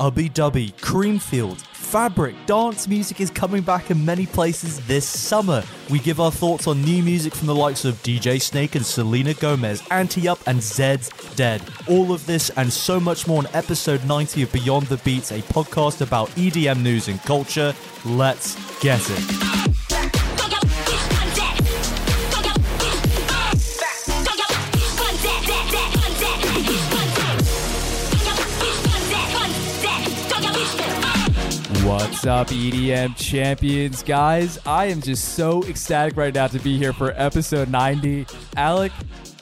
Ubbi Dubbi, Creamfield, Fabric, dance music is coming back in many places this summer. We give our thoughts on new music from the likes of DJ Snake and Selena Gomez, Anti Up and Zed's Dead. All of this and so much more on episode 90 of Beyond the Beats, a podcast about EDM news and culture. Let's get it. What's up, EDM champions, guys? I am just so ecstatic right now to be here for episode 90. Alec,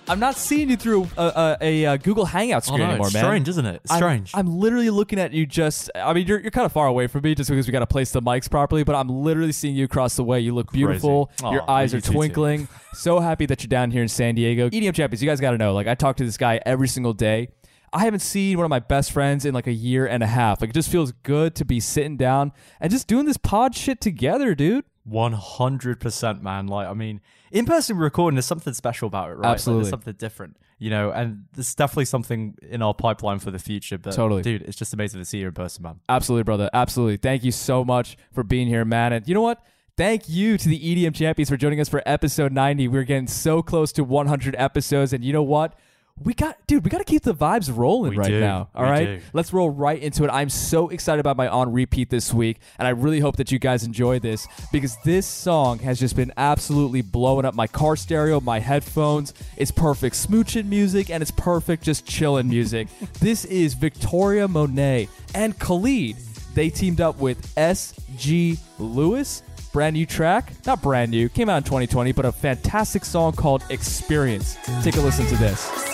I'm not seeing you through a, a, a, a Google Hangout screen Oh, no, anymore, it's man. strange, isn't it? It's I'm- strange. I'm, literally looking at you just. I mean, you're, you're kind of far away from me just because we got to place the mics properly, but I'm literally seeing you across the way. You look beautiful. Your eyes are twinkling. so happy that you're down here in San Diego. EDM champions, you guys got to know. Like, I talk to this guy every single day. I haven't seen one of my best friends in like a year and a half. Like, it just feels good to be sitting down and just doing this pod shit together, dude. One hundred percent, man. Like, I mean, in person recording, there's something special about it, right? Like, Absolutely. there's something different, you know. And there's definitely something in our pipeline for the future. But Totally. dude, it's just amazing to see you in person, man. Absolutely, brother. Absolutely. Thank you so much for being here, man. And you know what? Thank you to the EDM champions for joining us for episode 90. We're getting so close to 100 episodes. And you know what? We got, dude, we got to keep the vibes rolling We right do. now. All We right. do. Let's roll right into it. I'm so excited about my on repeat this week. And I really hope that you guys enjoy this because this song has just been absolutely blowing up my car stereo, my headphones. It's perfect smooching music and it's perfect just chilling music. this is Victoria Monet and Khalid. They teamed up with S.G. Lewis. Brand new track. Not brand new. Came out in 2020, but a fantastic song called Experience. Take a listen to this.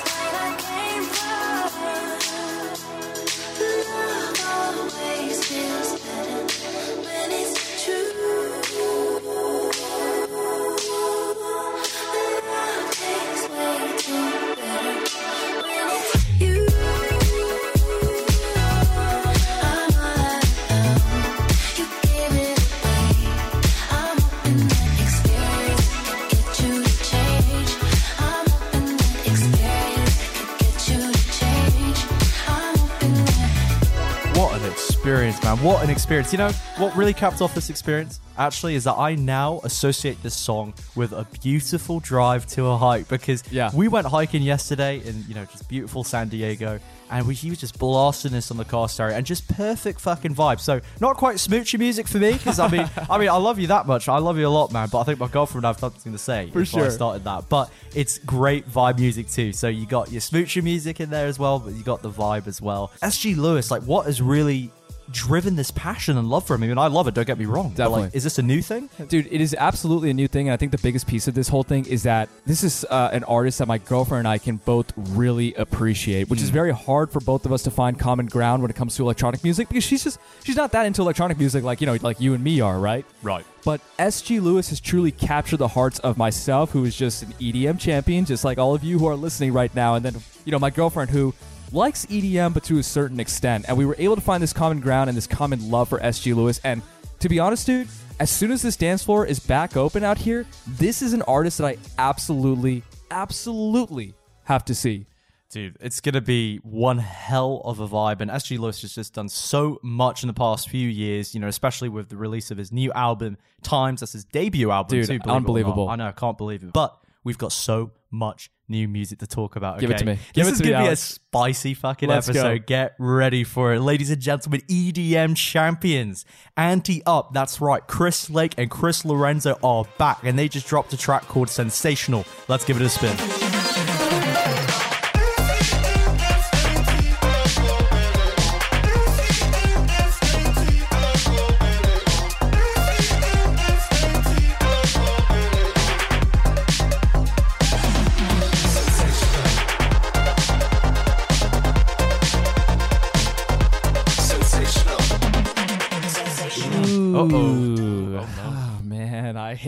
Experience. You know, what really capped off this experience actually is that I now associate this song with a beautiful drive to a hike because Yeah. we went hiking yesterday in, you know, just beautiful San Diego and we, he was just blasting this on the car stereo and just perfect fucking vibe. So, not quite smoochy music for me because I mean, I mean, I love you that much. I love you a lot, man, but I think my girlfriend would have something to say For before I started that. But it's great vibe music too. So you got your smoochy music in there as well, but you got the vibe as well. SG Lewis, like what has really driven this passion and love for him? I mean, I love it, don't get me wrong. Definitely. like, is this a new thing? Dude, it is absolutely a new thing, and I think the biggest piece of this whole thing is that this is uh, an artist that my girlfriend and I can both really appreciate, which is very hard for both of us to find common ground when it comes to electronic music because she's just she's not that into electronic music like you know like you and me are, right? Right. But SG Lewis has truly captured the hearts of myself, who is just an EDM champion, just like all of you who are listening right now, and then you know my girlfriend who likes EDM but to a certain extent, and we were able to find this common ground and this common love for SG Lewis. And to be honest, dude, as soon as this dance floor is back open out here, this is an artist that I absolutely, absolutely have to see. Dude, it's gonna be one hell of a vibe, and SG Lewis has just done so much in the past few years. You know, especially with the release of his new album, Times. That's his debut album, Dude, too. believe it or not. unbelievable. I know, I can't believe it, but we've got so much new music to talk about. Give it to me. Give this it is to me, gonna be a spicy fucking Let's go. episode. Get ready for it, ladies and gentlemen. EDM champions, Anti Up. That's right. Chris Lake and Chris Lorenzo are back, and they just dropped a track called Sensational. Let's give it a spin.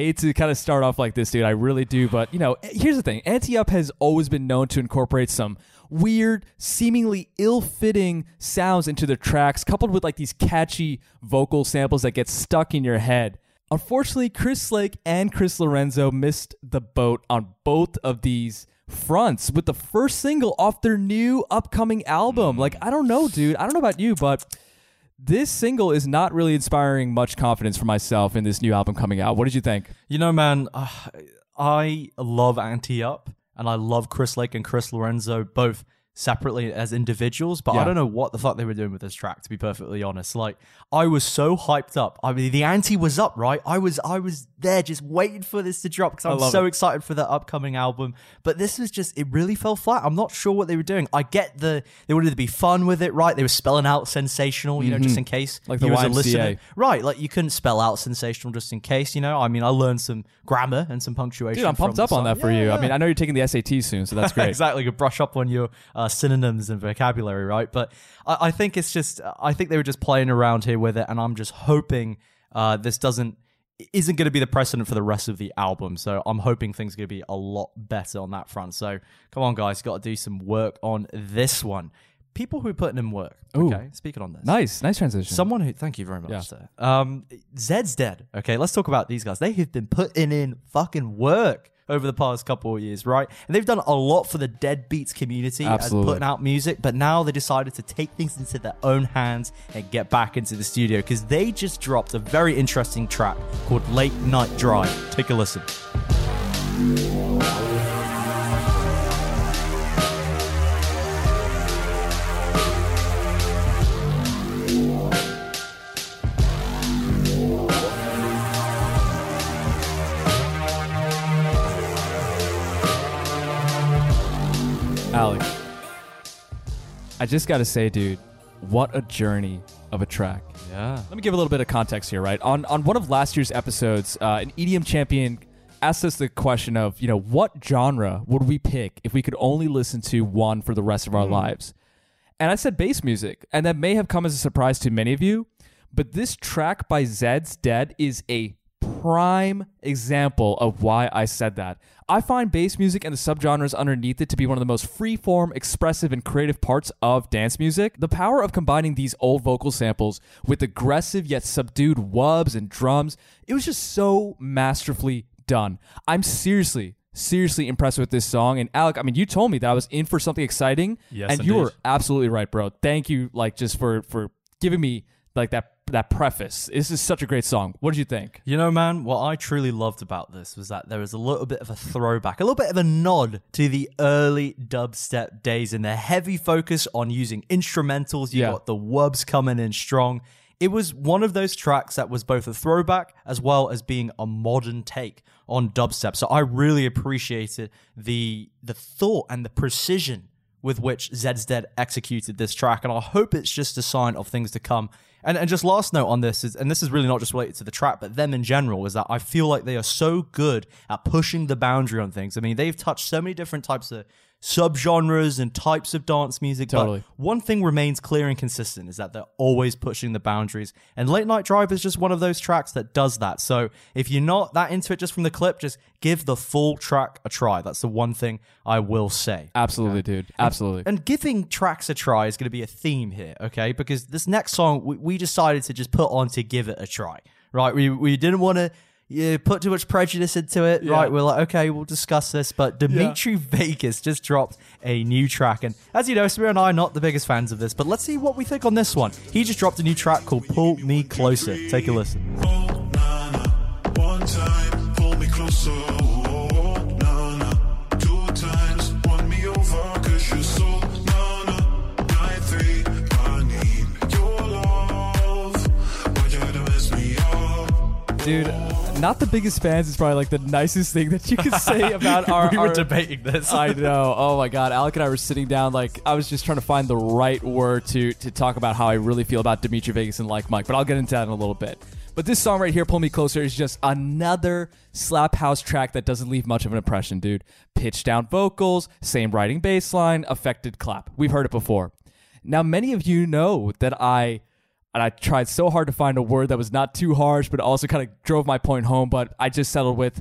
Hate to kind of start off like this, dude. I really do. But, you know, here's the thing Anti Up has always been known to incorporate some weird, seemingly ill fitting sounds into their tracks, coupled with like these catchy vocal samples that get stuck in your head. Unfortunately, Chris Lake and Chris Lorenzo missed the boat on both of these fronts with the first single off their new upcoming album. Hmm. Like, I don't know, dude. I don't know about you, but this single is not really inspiring much confidence for myself in this new album coming out. What did you think? You know, man, uh, I love Anti Up and I love Chris Lake and Chris Lorenzo both separately as individuals, but Yeah. I don't know what the fuck they were doing with this track, to be perfectly honest. Like, I was so hyped up. I mean, the ante was up, right? I was, I was there just waiting for this to drop because I'm so it. excited for the upcoming album. But this was just, it really fell flat. I'm not sure what they were doing. I get the, they wanted to be fun with it, right? They were spelling out sensational, you know, just in case Mm-hmm. Like the you as a YMCA. listener Right, like you couldn't spell out sensational just in case, you know. I mean, I learned some grammar and some punctuation. Dude, I'm pumped up on song. that for Yeah, you. yeah. I mean, I know you're taking the SAT soon, so that's great. exactly. You brush up on your uh, synonyms and vocabulary, right? But I, I think it's just, I think they were just playing around here with it, and I'm just hoping uh, this doesn't isn't going to be the precedent for the rest of the album. So I'm hoping things are going to be a lot better on that front. So come on, guys, got to do some work on this one. People who are putting in work. Ooh. Okay, speaking on this. Nice, nice transition. Someone who, thank you very much, Yeah. sir. Um, Zed's dead. Okay, let's talk about these guys. They have been putting in fucking work over the past couple of years, right? And they've done a lot for the Dead Beats community Absolutely. as putting out music, but now they decided to take things into their own hands and get back into the studio because they just dropped a very interesting track called Late Night Drive. Take a listen. Alex, I just got to say, dude, what a journey of a track. Yeah. Let me give a little bit of context here, right? On on one of last year's episodes, uh, an EDM champion asked us the question of, you know, what genre would we pick if we could only listen to one for the rest of our lives? And I said bass music, and that may have come as a surprise to many of you, but this track by Zed's Dead is a prime example of why I said that. I find bass music and the subgenres underneath it to be one of the most freeform, expressive, and creative parts of dance music. The power of combining these old vocal samples with aggressive yet subdued wubs and drums, it was just so masterfully done. I'm seriously, seriously impressed with this song. And Alec, I mean, you told me that I was in for something exciting. Yes, and you were absolutely right, bro. Thank you, like, just for for giving me like that that preface. This is such a great song. What did you think? You know, man, what I truly loved about this was that there was a little bit of a throwback, a little bit of a nod to the early dubstep days and the heavy focus on using instrumentals. You Yeah. got the wubs coming in strong. It was one of those tracks that was both a throwback as well as being a modern take on dubstep. So I really appreciated the the thought and the precision with which Zed's Dead executed this track, and I hope it's just a sign of things to come. And and just last note on this is, and this is really not just related to the track, but them in general, is that I feel like they are so good at pushing the boundary on things. I mean, they've touched so many different types of subgenres and types of dance music. Totally. But one thing remains clear and consistent is that they're always pushing the boundaries. And Late Night Drive is just one of those tracks that does that. So if you're not that into it just from the clip, just give the full track a try. That's the one thing I will say. Absolutely, dude. Absolutely. And giving tracks a try is going to be a theme here, okay? Because this next song we, we decided to just put on to give it a try, right? We we didn't want to yeah, put too much prejudice into it, right? We're like, okay, we'll discuss this. But Dimitri Vegas just dropped a new track, and as you know, Samir and I are not the biggest fans of this, but let's see what we think on this one. He just dropped a new track called "Pull Me Closer." Take a listen. Oh, nah, nah. One time, pull me closer. Oh, nah, nah. Two times, won me over, cause you're so nah, nah. Nine, three, I need your love. Why you had to mess me up? dude, not the biggest fans is probably like the nicest thing that you could say about our. we were our- debating this. I know. Oh my god, Alec and I were sitting down like I was just trying to find the right word to to talk about how I really feel about Dimitri Vegas and like Mike, but I'll get into that in a little bit. But this song right here, "Pull Me Closer," is just another slap house track that doesn't leave much of an impression, dude. Pitch down vocals, same writing bass line, affected clap. We've heard it before. Now, many of you know that I and I tried so hard to find a word that was not too harsh, but also kind of drove my point home. But I just settled with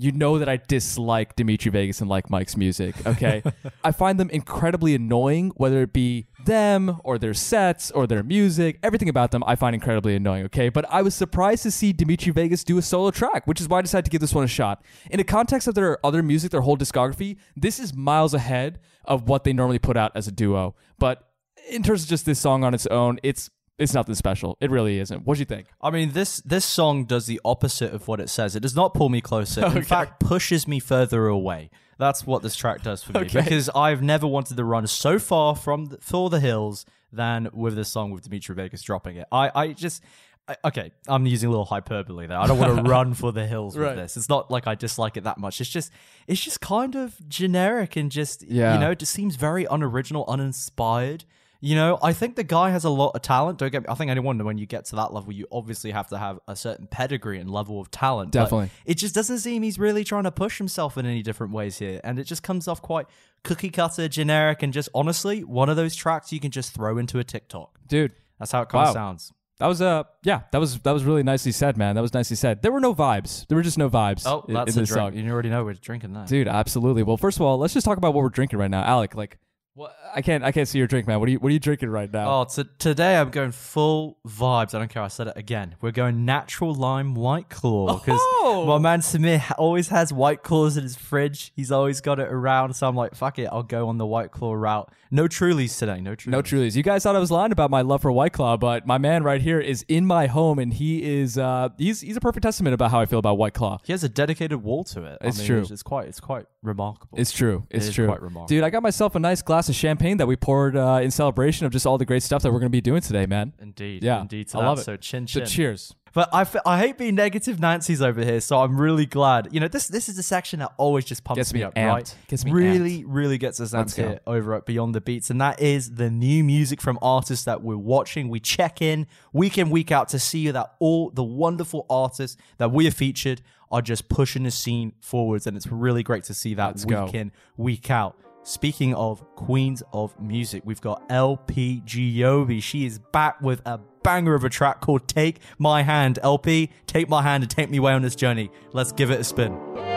you know that I dislike Dimitri Vegas and like Mike's music, okay? I find them incredibly annoying, whether it be them or their sets or their music. Everything about them I find incredibly annoying, okay? But I was surprised to see Dimitri Vegas do a solo track, which is why I decided to give this one a shot. In the context of their other music, their whole discography, this is miles ahead of what they normally put out as a duo. But in terms of just this song on its own, it's it's nothing special. It really isn't. What do you think? I mean, this this song does the opposite of what it says. It does not pull me closer. In fact, pushes me further away. That's what this track does for me Okay. because I've never wanted to run so far from the, for the hills than with this song with Dimitri Vegas dropping it. I I just. I, okay, I'm using a little hyperbole there. I don't want to run for the hills with Right. this. It's not like I dislike it that much. It's just, it's just kind of generic and just, Yeah. you know, it just seems very unoriginal, uninspired. You know, I think the guy has a lot of talent. Don't get me. I think anyone when you get to that level, you obviously have to have a certain pedigree and level of talent. but Definitely. it just doesn't seem he's really trying to push himself in any different ways here, and it just comes off quite cookie cutter, generic, and just honestly one of those tracks you can just throw into a TikTok. Dude, That's how it kind Wow. of sounds. That was uh yeah, that was that was really nicely said, man. That was nicely said. There were no vibes. There were just no vibes. Oh, in, that's in a this drink. song. You already know we're drinking that. Dude, absolutely. Well, first of all, let's just talk about what we're drinking right now. Alec, like what I can't I can't see your drink, man. What are you what are you drinking right now? Oh, t- today I'm going full vibes. I don't care. I said it again. We're going natural lime white claw because Oh! my man Samir always has white claws in his fridge. He's always got it around. So I'm like, fuck it. I'll go on the white claw route. No Trulies today. No Trulies. No Trulies. You guys thought I was lying about my love for White Claw, but my man right here is in my home, and he is uh he's he's a perfect testament about how I feel about White Claw. He has a dedicated wall to it. I It's mean, true. It's, it's quite. It's quite remarkable. It's true. It's is true. quite remarkable. Dude, I got myself a nice glass of champagne that we poured uh, in celebration of just all the great stuff that we're going to be doing today, man. indeed. Yeah, Indeed. I love it. So chin chin. So cheers. But I, f- I hate being negative Nancy's over here, so I'm really glad. You know, this this is a section that always just pumps Gets me up, amped. right? Gets me really, really gets us amped here over at Beyond the Beats, and that is the new music from artists that we're watching. We check in week in, week out to see that all the wonderful artists that we have featured are just pushing the scene forwards, and it's really great to see that Let's week go. in, week out. Speaking of queens of music, we've got LP. She is back with a banger of a track called Take My Hand. LP, take my hand and take me away on this journey. Let's give it a spin.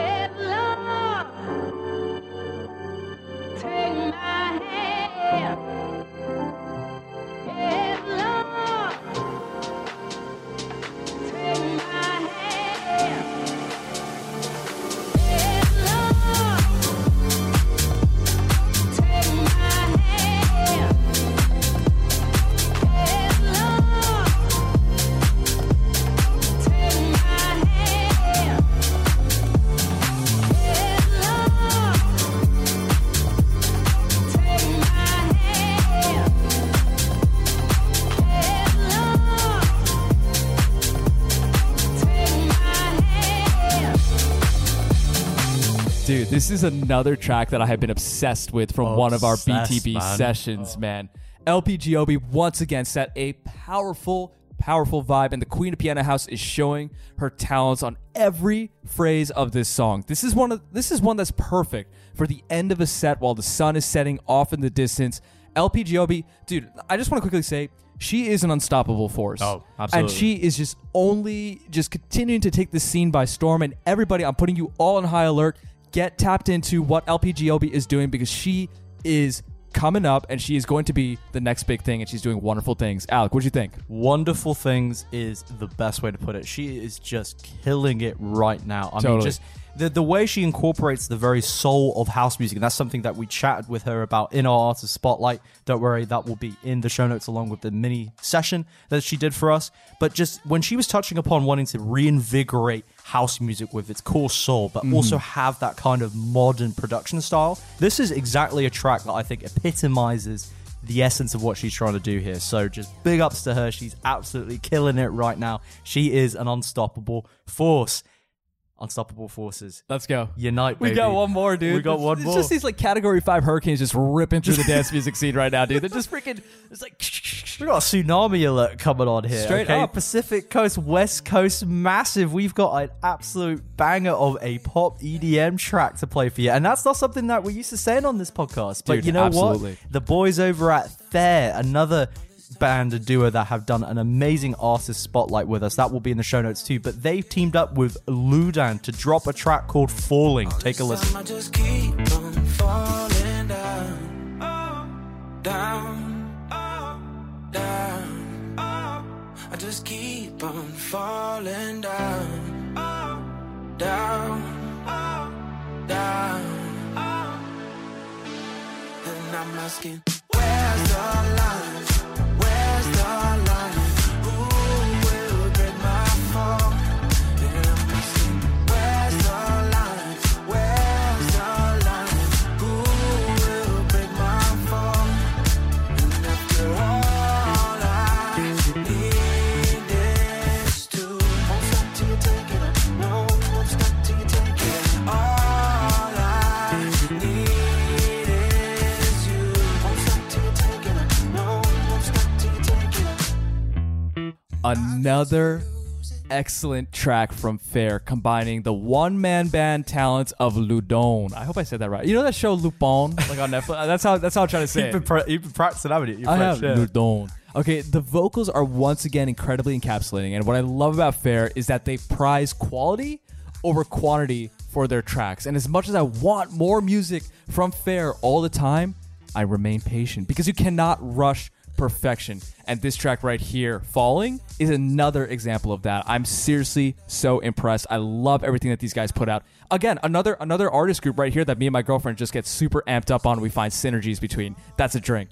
Is another track that I have been obsessed with from one of our Obsessed, BTB man. sessions, man. LP Giobbi once again set a powerful, powerful vibe, and the Queen of Piano House is showing her talents on every phrase of this song. This is one of this is one that's perfect for the end of a set while the sun is setting off in the distance. LP Giobbi, dude, I just want to quickly say she is an unstoppable force. Oh, And she is just only just continuing to take the scene by storm. And everybody, I'm putting you all on high alert. Get tapped into what LP Giobbi is doing because she is coming up and she is going to be the next big thing and she's doing wonderful things. Alec, what do you think? Wonderful Things is the best way to put it. She is just killing it right now. I mean, Totally. just the, the way she incorporates the very soul of house music, and that's something that we chatted with her about in our artist spotlight. Don't worry, that will be in the show notes along with the mini session that she did for us. But just when she was touching upon wanting to reinvigorate house music with its core soul, but mm-hmm. also have that kind of modern production style, this is exactly a track that I think epitomizes the essence of what she's trying to do here. So just big ups to her. She's absolutely killing it right now. She is an unstoppable force. Unstoppable forces. Let's go. Unite, We baby. got one more, dude. We got one it's more. It's just these like category five hurricanes just ripping through the dance music scene right now, dude. They're just freaking. It's like. We got a tsunami alert coming on here. Straight okay? up. Pacific Coast, West Coast, massive. We've got an absolute banger of a pop EDM track to play for you. And that's not something that we're used to saying on this podcast. But Dude, you know absolutely. what? The boys over at Thayer, another band a duo that have done an amazing artist spotlight with us. That will be in the show notes too. But they've teamed up with Ludan to drop a track called Falling. Take a listen. Down, down, down. Falling down, down. And I'm asking, where's the line? Another excellent track from Fair, combining the one man band talents of Ludon. I hope I said that right. You know that show Lupin, like on Netflix. Uh, that's how that's how I'm trying to say You've it. been, pra- you've been practicing, haven't you? You're I have yeah. Ludon. Okay, the vocals are once again incredibly encapsulating, and what I love about Fair is that they prize quality over quantity for their tracks. And as much as I want more music from Fair all the time, I remain patient because you cannot rush perfection. And this track right here, Falling, is another example of that. I'm seriously so impressed. I love everything that these guys put out. Again, another another artist group right here that me and my girlfriend just get super amped up on. We find synergies between. That's a drink.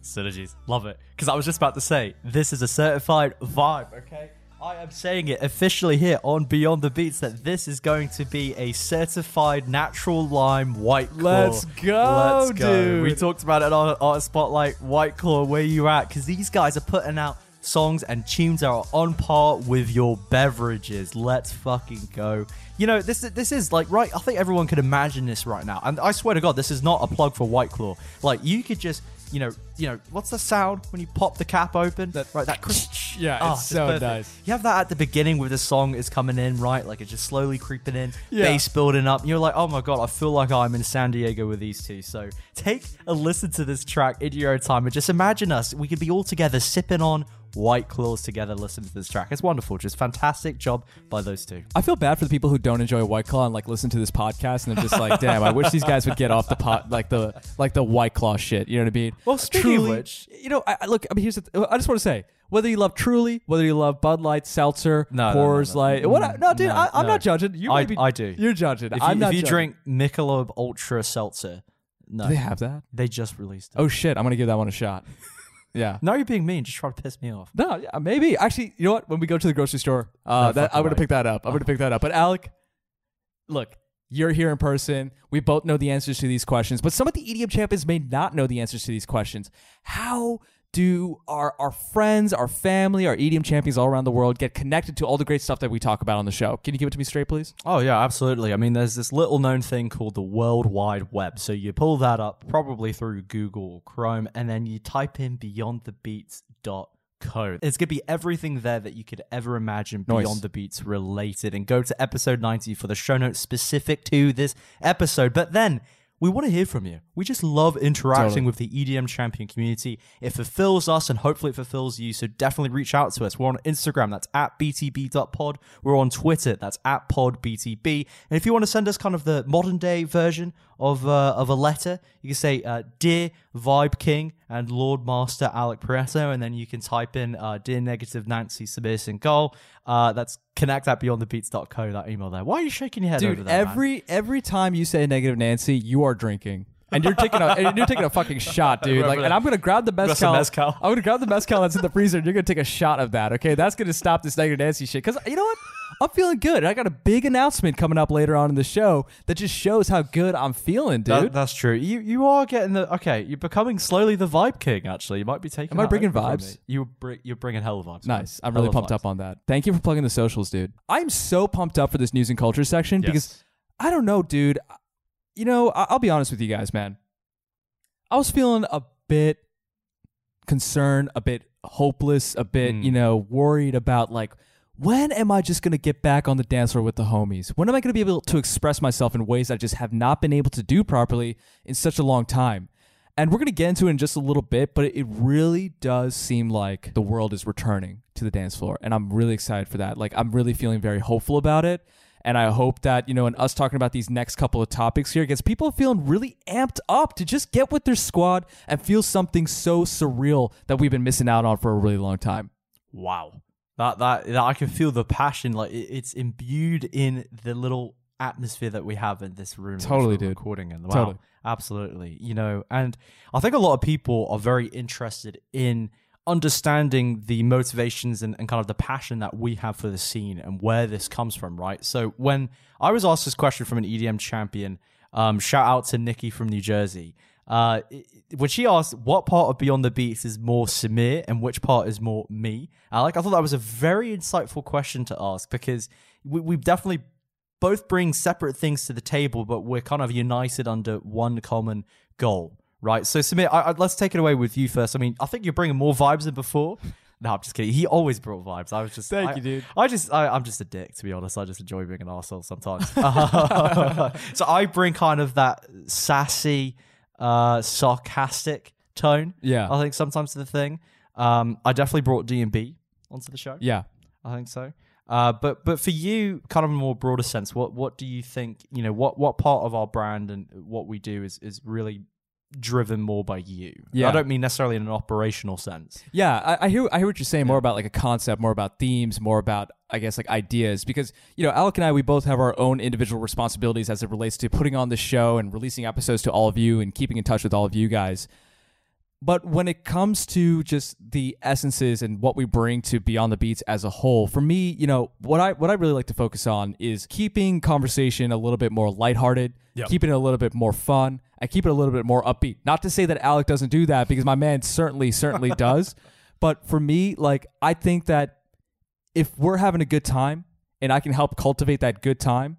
Synergies. Love it. Because I was just about to say, this is a certified vibe, okay? I am saying it officially here on Beyond the Beats that this is going to be a certified natural lime white claw. Let's go, Let's go. dude. We talked about it on our spotlight. White claw, where you at? Because these guys are putting out songs and tunes that are on par with your beverages. Let's fucking go. You know, this is this is like right. I think everyone could imagine this right now. And I swear to God, this is not a plug for White Claw. Like you could just, you know, you know, what's the sound when you pop the cap open? That right, that crisp. Yeah, Oh, it's so perfect. nice. You have that at the beginning where the song is coming in, right? Like it's just slowly creeping in, Yeah. bass building up. You're like, oh my god, I feel like I'm in San Diego with these two. So take a listen to this track in your own time and just imagine us. We could be all together sipping on white claws together, listening to this track. It's wonderful. Just fantastic job by those two. I feel bad for the people who don't enjoy White Claw and like listen to this podcast and they're just like, damn, I wish these guys would get off the pot like the like the White Claw shit. You know what I mean? Well, speaking of which- you know, I, I- look, I mean, here's the. Th- I just want to say, whether you love Truly, whether you love Bud Light, Seltzer, No, no, no, no. Light, what? I- No, dude, I, I'm no. not judging. You, I- be, I do. You're judging. If you, I'm if you judging. drink Michelob Ultra Seltzer, no, Do they have that? they just released it. Oh shit! I'm gonna give that one a shot. Yeah. now you're being mean. Just trying to piss me off. No, yeah, maybe. Actually, you know what? When we go to the grocery store, uh, that, I'm going to pick that up. I'm going to pick that up. But Alec, look, you're here in person. We both know the answers to these questions, but some of the EDM champions may not know the answers to these questions. How do our, our friends, our family, our EDM champions all around the world get connected to all the great stuff that we talk about on the show? Can you give it to me straight, please? Oh yeah, absolutely. I mean, there's this little known thing called the World Wide Web. So you pull that up probably through Google or Chrome, and then you type in beyondthebeats.co. It's gonna be everything there that you could ever imagine Nice. Beyond the Beats related. And go to episode 90 for the show notes specific to this episode. But then we want to hear from you. We just love interacting Totally. with the EDM champion community. It fulfills us and hopefully it fulfills you. So definitely reach out to us. We're on Instagram, that's at btb.pod. We're on Twitter, that's at podbtb. And if you want to send us kind of the modern day version of uh, of a letter, you can say, uh, Dear Vibe King and Lord Master Alec Pareto, and then you can type in uh, Dear Negative Nancy Samir Singhal. Uh, that's connect at beyondthebeats.co, that email there. Why are you shaking your head over Dude, there? man? every every time you say negative Nancy, you are drinking. And you're taking a and you're taking a fucking shot, dude. Like, and I'm gonna grab the got some mezcal. mezcal? I'm gonna grab the mezcal that's in the freezer, and you're gonna take a shot of that. Okay, that's gonna stop this negative Nancy shit. Cause you know what? I'm feeling good. I got a big announcement coming up later on in the show that just shows how good I'm feeling, dude. That- that's true. You you are getting the okay. You're becoming slowly the vibe king. Actually, you might be taking. Am I bringing vibes? You bring you're bringing hell of vibes. Nice. I'm Hell really pumped vibes. up on that. Thank you for plugging the socials, dude. I'm so pumped up for this news and culture section because I don't know, dude. You know, I- I'll be honest with you guys, man. I was feeling a bit concerned, a bit hopeless, a bit, Mm. you know, worried about like when am I just going to get back on the dance floor with the homies? When am I going to be able to express myself in ways I just have not been able to do properly in such a long time? And we're going to get into it in just a little bit, but it really does seem like the world is returning to the dance floor. And I'm really excited for that. Like, I'm really feeling very hopeful about it. And I hope that, you know, in us talking about these next couple of topics here gets people feeling really amped up to just get with their squad and feel something so surreal that we've been missing out on for a really long time. Wow. That, that that I can feel the passion like it, it's imbued in the little atmosphere that we have in this room. Totally, dude. Recording in. Wow. Totally. Absolutely. You know, and I think a lot of people are very interested in understanding the motivations and, and kind of the passion that we have for the scene and where this comes from, right? So when I was asked this question from an EDM champion, um, shout out to Nikki from New Jersey. Uh, when she asked what part of Beyond the Beats is more Samir and which part is more me, I like I thought that was a very insightful question to ask because we, we definitely both bring separate things to the table, but we're kind of united under one common goal, right? So, Samir, I, I, let's take it away with you first. I mean, I think you're bringing more vibes than before. No, I'm just kidding. He always brought vibes. I was just Thank I- you, dude. I just, I, I'm just a dick, to be honest. I just enjoy being an asshole sometimes. so I bring kind of that sassy, uh, sarcastic tone. Yeah. I think sometimes to the thing. Um, I definitely brought D and B onto the show. Yeah. I think so. Uh, but but for you, kind of a more broader sense, what what do you think? You know, what what part of our brand and what we do is is really driven more by you? Yeah. I don't mean necessarily in an operational sense. Yeah, I, I hear I hear what you're saying. More about like a concept, more about themes, more about I guess like ideas. Because you know, Alec and I, we both have our own individual responsibilities as it relates to putting on the show and releasing episodes to all of you and keeping in touch with all of you guys. But when it comes to just the essences and what we bring to Beyond the Beats as a whole, for me, you know, what I what I really like to focus on is keeping conversation a little bit more lighthearted, keeping it a little bit more fun, and keep it a little bit more upbeat. Not to say that Alec doesn't do that because my man certainly certainly does, but for me, like I think that if we're having a good time and I can help cultivate that good time,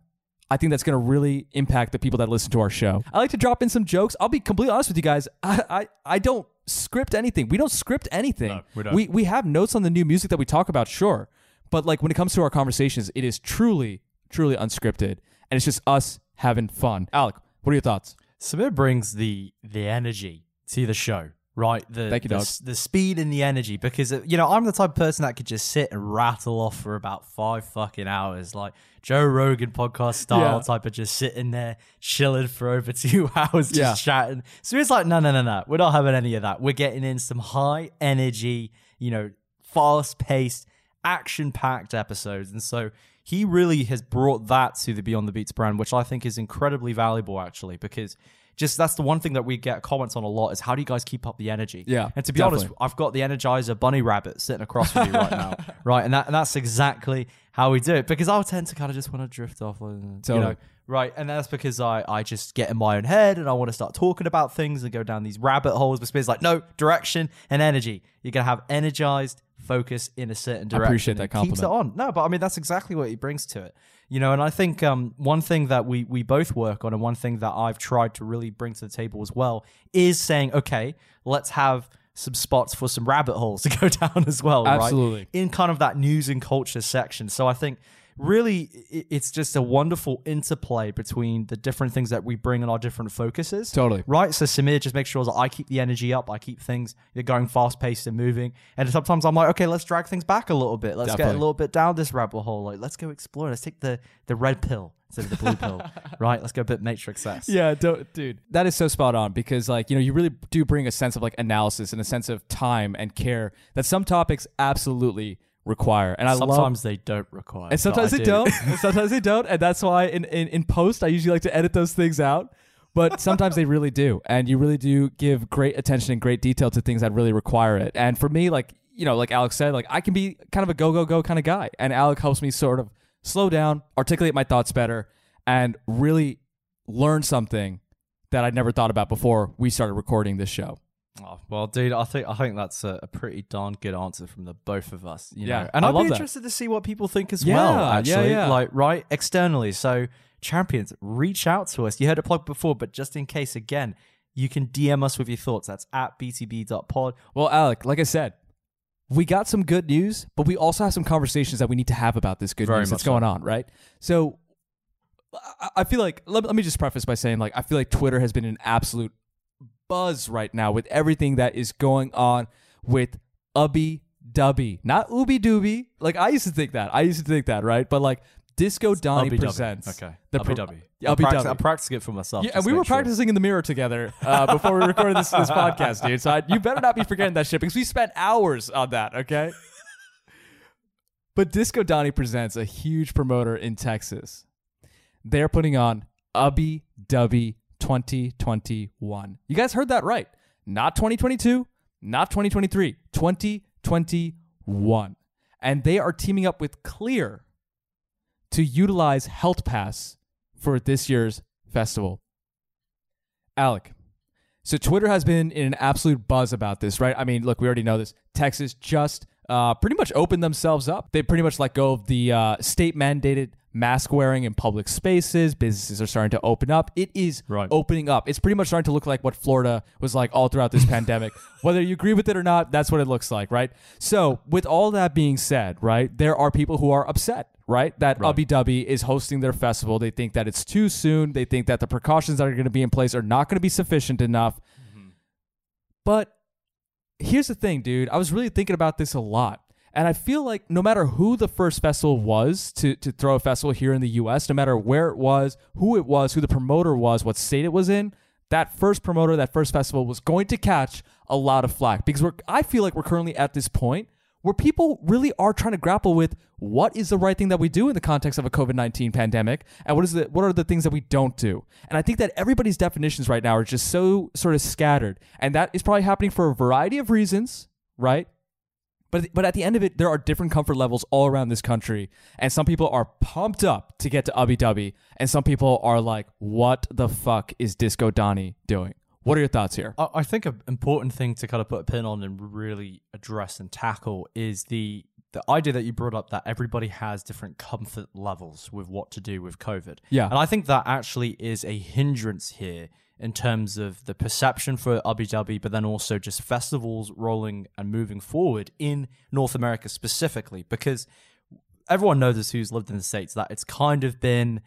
I think that's going to really impact the people that listen to our show. I like to drop in some jokes. I'll be completely honest with you guys. I I, I don't script anything. We don't script anything. we don't. We we have notes on the new music that we talk about, sure. But like when it comes to our conversations, it is truly truly unscripted and it's just us having fun. Alec, what are your thoughts? Samir brings the the energy to the show, right? The Thank you, the, dog. the speed and the energy because uh, you know I'm the type of person that could just sit and rattle off for about five fucking hours, like Joe Rogan podcast style Yeah. type of just sitting there chilling for over two hours, just Yeah. chatting. So it's like, no, no, no, no, we're not having any of that. We're getting in some high energy, you know, fast paced, action packed episodes, and so. He really has brought that to the Beyond the Beats brand, which I think is incredibly valuable, actually, because just that's the one thing that we get comments on a lot is how do you guys keep up the energy? Yeah, And to be honest. I've got the Energizer bunny rabbit sitting across from you right now, right? And that and that's exactly how we do it because I'll tend to kind of just want to drift off, like, you know, right? And that's because I I just get in my own head and I want to start talking about things and go down these rabbit holes. But Spears like no direction and energy. You're gonna have energized focus in a certain direction. appreciate that and Keeps it on. No, but I mean that's exactly what he brings to it. You know, and I think um, one thing that we we both work on, and one thing that I've tried to really bring to the table as well, is saying, okay, let's have some spots for some rabbit holes to go down as well, right? Absolutely. In kind of that news and culture section. So I think really it's just a wonderful interplay between the different things that we bring and our different focuses. Totally. Right. So Samir just makes sure that I keep the energy up. I keep things they're going fast paced and moving. And sometimes I'm like, okay, let's drag things back a little bit. Let's get a little bit down this rabbit hole. Like, let's go explore. Let's take the the red pill instead of the blue pill. Right. Let's go a bit Matrix S. Yeah, don't, dude. That is so spot on because, like, you know, you really do bring a sense of like analysis and a sense of time and care that some topics absolutely require. And I love Sometimes they don't require. and sometimes they do. don't. and sometimes they don't. And that's why in, in, in post, I usually like to edit those things out. But sometimes they really do. And you really do give great attention and great detail to things that really require it. And for me, like, you know, like Alex said, like I can be kind of a go, go, go kind of guy. And Alec helps me sort of slow down, articulate my thoughts better, and really learn something that I'd never thought about before we started recording this show. Oh, well, dude, I think I think that's a, a pretty darn good answer from the both of us. You Yeah, know? and I'd be that. interested to see what people think as Yeah, well. yeah, Actually, yeah. like right externally. So, champions, reach out to us. You heard it plug before, but just in case, again, you can DM us with your thoughts. That's at btb.pod. Well, Alec, like I said, we got some good news, but we also have some conversations that we need to have about this good Very news that's so. going on, right? So I- I feel like let, let me just preface by saying like I feel like Twitter has been an absolute buzz right now with everything that is going on with Ubbi Dubbi, not Ooby Dooby. Like I used to think that. I used to think that, right? But like Disco Donnie Ubbi Dubbi. presents. Okay. The Ubbi Dubbi. Yeah, I'm, Ubby practic- I'm practicing it for myself. Yeah, and we were sure. practicing in the mirror together uh, before we recorded this, this podcast, dude. So I, you better not be forgetting that shit because we spent hours on that, okay? But Disco Donnie presents a huge promoter in Texas. They're putting on Ubbi Dubbi 2021. You guys heard that right. Not 2022, not 2023, 2021. And they are teaming up with Clear to utilize Health Pass for this year's festival. Alec, so Twitter has been in an absolute buzz about this, right? I mean, look, we already know this. Texas just uh, pretty much opened themselves up. They pretty much let go of the uh, state mandated mask wearing in public spaces. Businesses are starting to open up. It is Right. opening up. It's pretty much starting to look like what Florida was like all throughout this pandemic. Whether you agree with it or not, that's what it looks like, right? So, with all that being said, right, there are people who are upset, right, that Right. Ubbi Dubbi is hosting their festival. They think that it's too soon. They think that the precautions that are going to be in place are not going to be sufficient enough. Mm-hmm. But here's the thing, dude. I was really thinking about this a lot. And I feel like no matter who the first festival was to, to throw a festival here in the US, no matter where it was, who it was, who the promoter was, what state it was in, that first promoter, that first festival was going to catch a lot of flack because we're I feel like we're currently at this point where people really are trying to grapple with what is the right thing that we do in the context of a COVID-19 pandemic and what is the what are the things that we don't do. And I think that everybody's definitions right now are just so sort of scattered and that is probably happening for a variety of reasons, right? But but at the end of it, there are different comfort levels all around this country, and some people are pumped up to get to Ubbi Dubbi, and some people are like, "What the fuck is Disco Donnie doing?" What are your thoughts here? I I think an important thing to kind of put a pin on and really address and tackle is the the idea that you brought up that everybody has different comfort levels with what to do with COVID. Yeah. And I think that actually is a hindrance here in terms of the perception for Ubbi Dubbi, but then also just festivals rolling and moving forward in North America specifically, because everyone knows this who's lived in the States that it's kind of been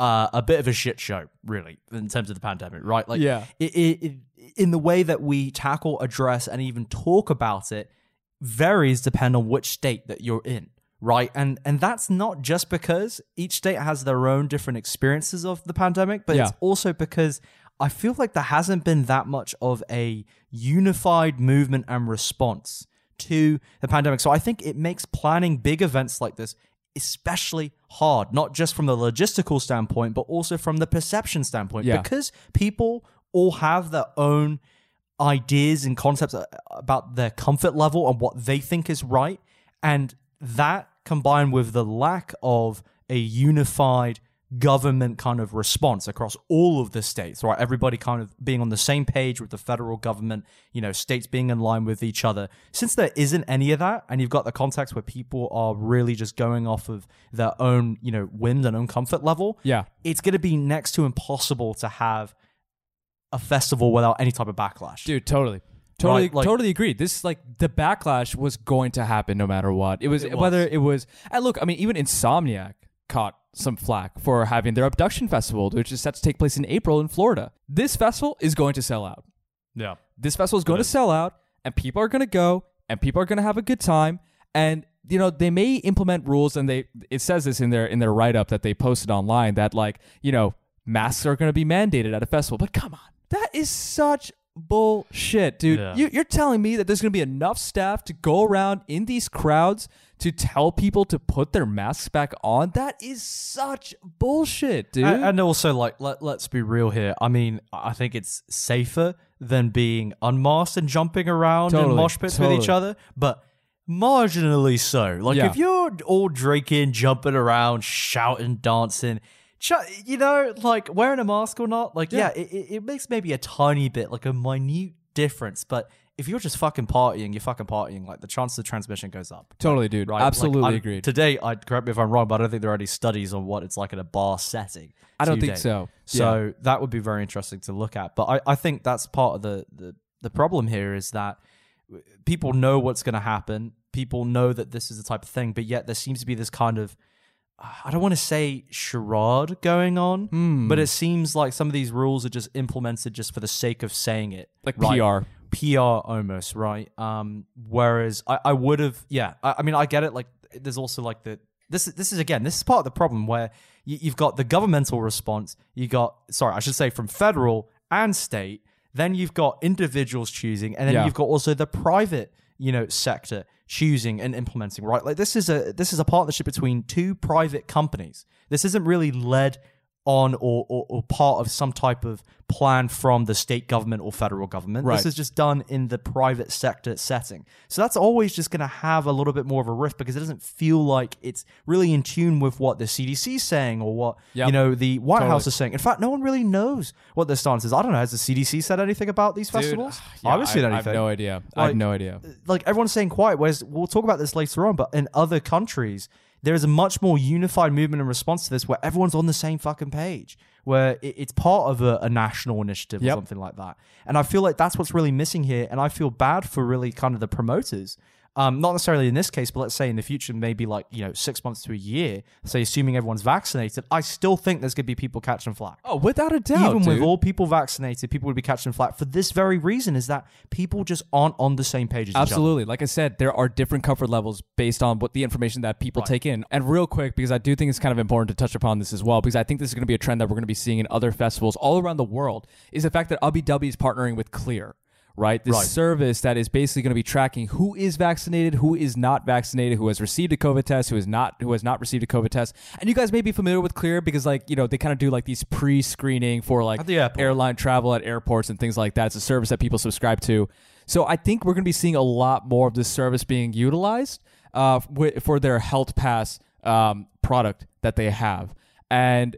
uh, a bit of a shit show, really, in terms of the pandemic, right? Like, Yeah. it, it, it, in the way that we tackle, address, and even talk about it varies depending on which state that you're in, right? And and that's not just because each state has their own different experiences of the pandemic, but Yeah. it's also because I feel like there hasn't been that much of a unified movement and response to the pandemic. So I think it makes planning big events like this especially hard, not just from the logistical standpoint, but also from the perception standpoint. Yeah. Because people all have their own ideas and concepts uh, about their comfort level and what they think is right. And that combined with the lack of a unified government kind of response across all of the states, right? Everybody kind of being on the same page with the federal government, you know, states being in line with each other. Since there isn't any of that, and you've got the context where people are really just going off of their own, you know, whims and own comfort level, Yeah. it's going to be next to impossible to have a festival without any type of backlash. Dude, totally. Totally, Right, like- totally agreed. This like the backlash was going to happen no matter what. It was, It was. whether it was and look, I mean, even Insomniac caught some flack for having their abduction festival, which is set to take place in April in Florida. This festival is going to sell out. Yeah. This festival is going to sell out, and people are going to go, and people are going to have a good time, and you know they may implement rules, and they it says this in their in their write up that they posted online that like you know masks are going to be mandated at a festival. But come on, that is such bullshit, dude. Yeah. You, you're telling me that there's going to be enough staff to go around in these crowds to tell people to put their masks back on? That is such bullshit, dude. And, and also, like, let, let's be real here. I mean, I think it's safer than being unmasked and jumping around in mosh pits with each other, but marginally so. Like, Yeah. if you're all drinking, jumping around, shouting, dancing, you know, like wearing a mask or not, like, yeah, Yeah. it, it makes maybe a tiny bit, like a minute difference, but if you're just fucking partying, you're fucking partying. Like the chance of transmission goes up. Totally, dude. Right? Absolutely I'm- agreed. Today, I correct me if I'm wrong, but I don't think there are any studies on what it's like in a bar setting. I don't think so. So that would be very interesting to look at. But I, I think that's part of the, the the problem here is that people know what's going to happen. People know that this is the type of thing, but yet there seems to be this kind of I don't want to say charade going on, Hmm. but it seems like some of these rules are just implemented just for the sake of saying it, Like right? PR. PR almost, right? Um, whereas I, I would have, yeah, I, I mean, I get it. Like, there's also like the this is this is again this is part of the problem where you, you've got the governmental response, you got sorry, I should say from federal and state, then you've got individuals choosing, and then Yeah. you've got also the private, you know, sector choosing and implementing. Right, like this is a this is a partnership between two private companies. This isn't really led on or, or, or part of some type of plan from the state government or federal government. Right. This is just done in the private sector setting. So that's always just going to have a little bit more of a rift because it doesn't feel like it's really in tune with what the CDC is saying or what Yep. you know the White Totally. House is saying. In fact, no one really knows what their stance is. I don't know. Has the CDC said anything about these festivals? yeah, I haven't seen I, anything I have no idea. I have no idea. like everyone's saying quiet. Whereas we'll talk about this later on, but in other countries, there is a much more unified movement in response to this, where everyone's on the same fucking page, where it, it's part of a, a national initiative or something like that. And I feel like that's what's really missing here, and I feel bad for really kind of the promoters. Um, not necessarily in this case, but let's say in the future, maybe like you know six months to a year. Say, assuming everyone's vaccinated, I still think there's gonna be people catching flack Oh, without a doubt. even with all people vaccinated, people would be catching flack for this very reason: is that people just aren't on the same page as each other. Absolutely. Like I said, there are different comfort levels based on what the information that people take in. And real quick, because I do think it's kind of important to touch upon this as well, because I think this is going to be a trend that we're going to be seeing in other festivals all around the world, is the fact that Ubbi Dubbi is partnering with Clear. Right, this Right. service that is basically going to be tracking who is vaccinated, who is not vaccinated, who has received a COVID test, who is not, who has not received a COVID test. And you guys may be familiar with Clear because, like, you know, they kind of do like these pre-screening for like airline travel at airports and things like that. It's a service that people subscribe to. So I think we're going to be seeing a lot more of this service being utilized uh, for their Health Pass um, product that they have, and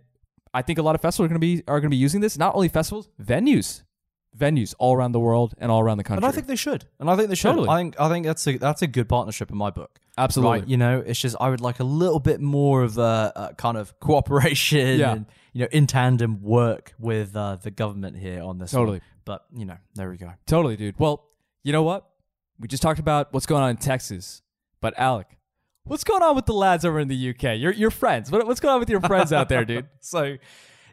I think a lot of festivals are going to be are going to be using this. Not only festivals, venues, venues all around the world and all around the country. And I think they should. And I think they should. Totally. I think I think that's a that's a good partnership in my book. Absolutely. Right? You know, it's just I would like a little bit more of a, a kind of cooperation Yeah. and you know in tandem work with uh, the government here on this. one. Totally. But you know, there we go. Totally, dude. Well, you know what? We just talked about what's going on in Texas, but Alec, what's going on with the lads over in the UK? Your your friends. What, what's going on with your friends out there, dude? So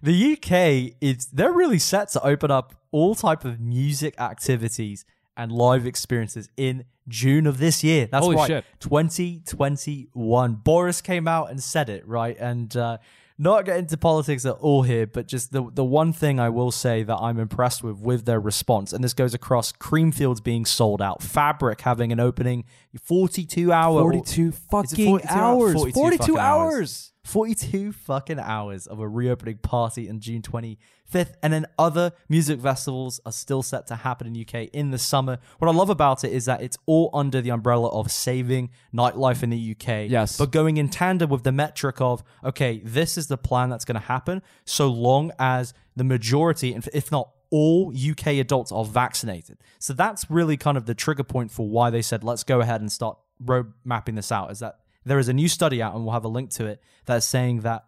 the UK is they're really set to open up all type of music activities and live experiences in June of this year. That's Holy right. shit. 2021. Boris came out and said it, right? And uh not get into politics at all here, but just the the one thing I will say that I'm impressed with with their response, and this goes across Creamfields being sold out, Fabric having an opening, 42 hour, 42 fucking 42 hours. 42 42 fucking hours. 42 fucking hours of a reopening party on June 25th. And then other music festivals are still set to happen in UK in the summer. What I love about it is that it's all under the umbrella of saving nightlife in the UK. Yes. But going in tandem with the metric of, okay, this is the plan that's going to happen so long as the majority, and if not all UK adults are vaccinated. So that's really kind of the trigger point for why they said, let's go ahead and start road mapping this out. Is that there is a new study out, and we'll have a link to it, that's saying that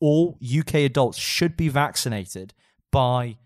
all UK adults should be vaccinated by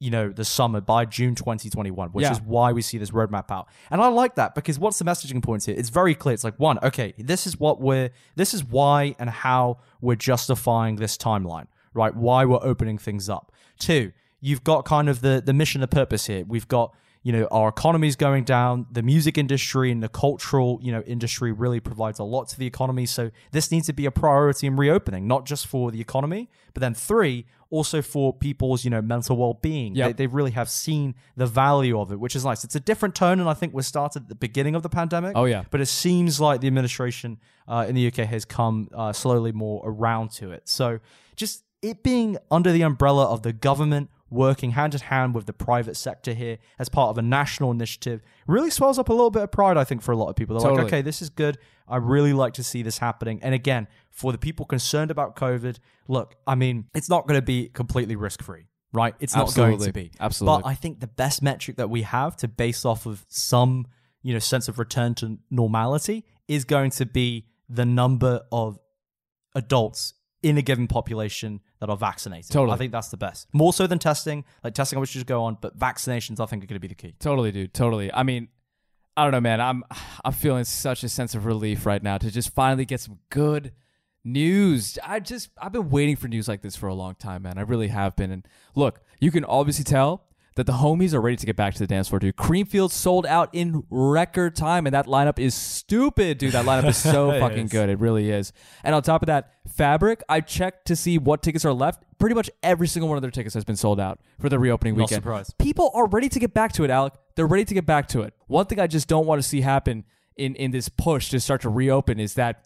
you know the summer by June 2021 which Yeah. is why we see this roadmap out. And I like that because what's the messaging point here? It's very clear. It's like one okay this is what we're this is why and how we're justifying this timeline right? Why we're opening things up. Two you've got kind of the the mission and purpose here. We've got you know our economy is going down. The music industry and the cultural you know industry really provides a lot to the economy. So this needs to be a priority in reopening not just for the economy but then three also for people's you know mental well-being. Yep. they, they really have seen the value of it which is nice. It's a different tone and i think we started at the beginning of the pandemic Oh, yeah. but it seems like the administration uh, in the uk has come uh, slowly more around to it. So just it being under the umbrella of the government working hand in hand with the private sector here as part of a national initiative really swells up a little bit of pride, I think, for a lot of people. They're Totally. like, okay, this is good. I really like to see this happening. And again, for the people concerned about COVID, look, I mean, it's not going to be completely risk free, right? It's not going to Absolutely. be. Absolutely. But I think the best metric that we have to base off of some, you know, sense of return to normality is going to be the number of adults in a given population that are vaccinated. Totally. I think that's the best. More so than testing. Like testing, I wish you just go on, but vaccinations, I think, are going to be the key. Totally, dude. Totally. I mean, I don't know, man. I'm I'm feeling such a sense of relief right now to just finally get some good news. I just I've been waiting for news like this for a long time, man. I really have been. And look, you can obviously tell that the homies are ready to get back to the dance floor, dude. Creamfield sold out in record time, and that lineup is stupid, dude. That lineup is so fucking is. good. It really is. And on top of that, Fabric, I checked to see what tickets are left. Pretty much every single one of their tickets has been sold out for the reopening Not weekend. surprised. People are ready to get back to it, Alec. They're ready to get back to it. One thing I just don't want to see happen in in this push to start to reopen is that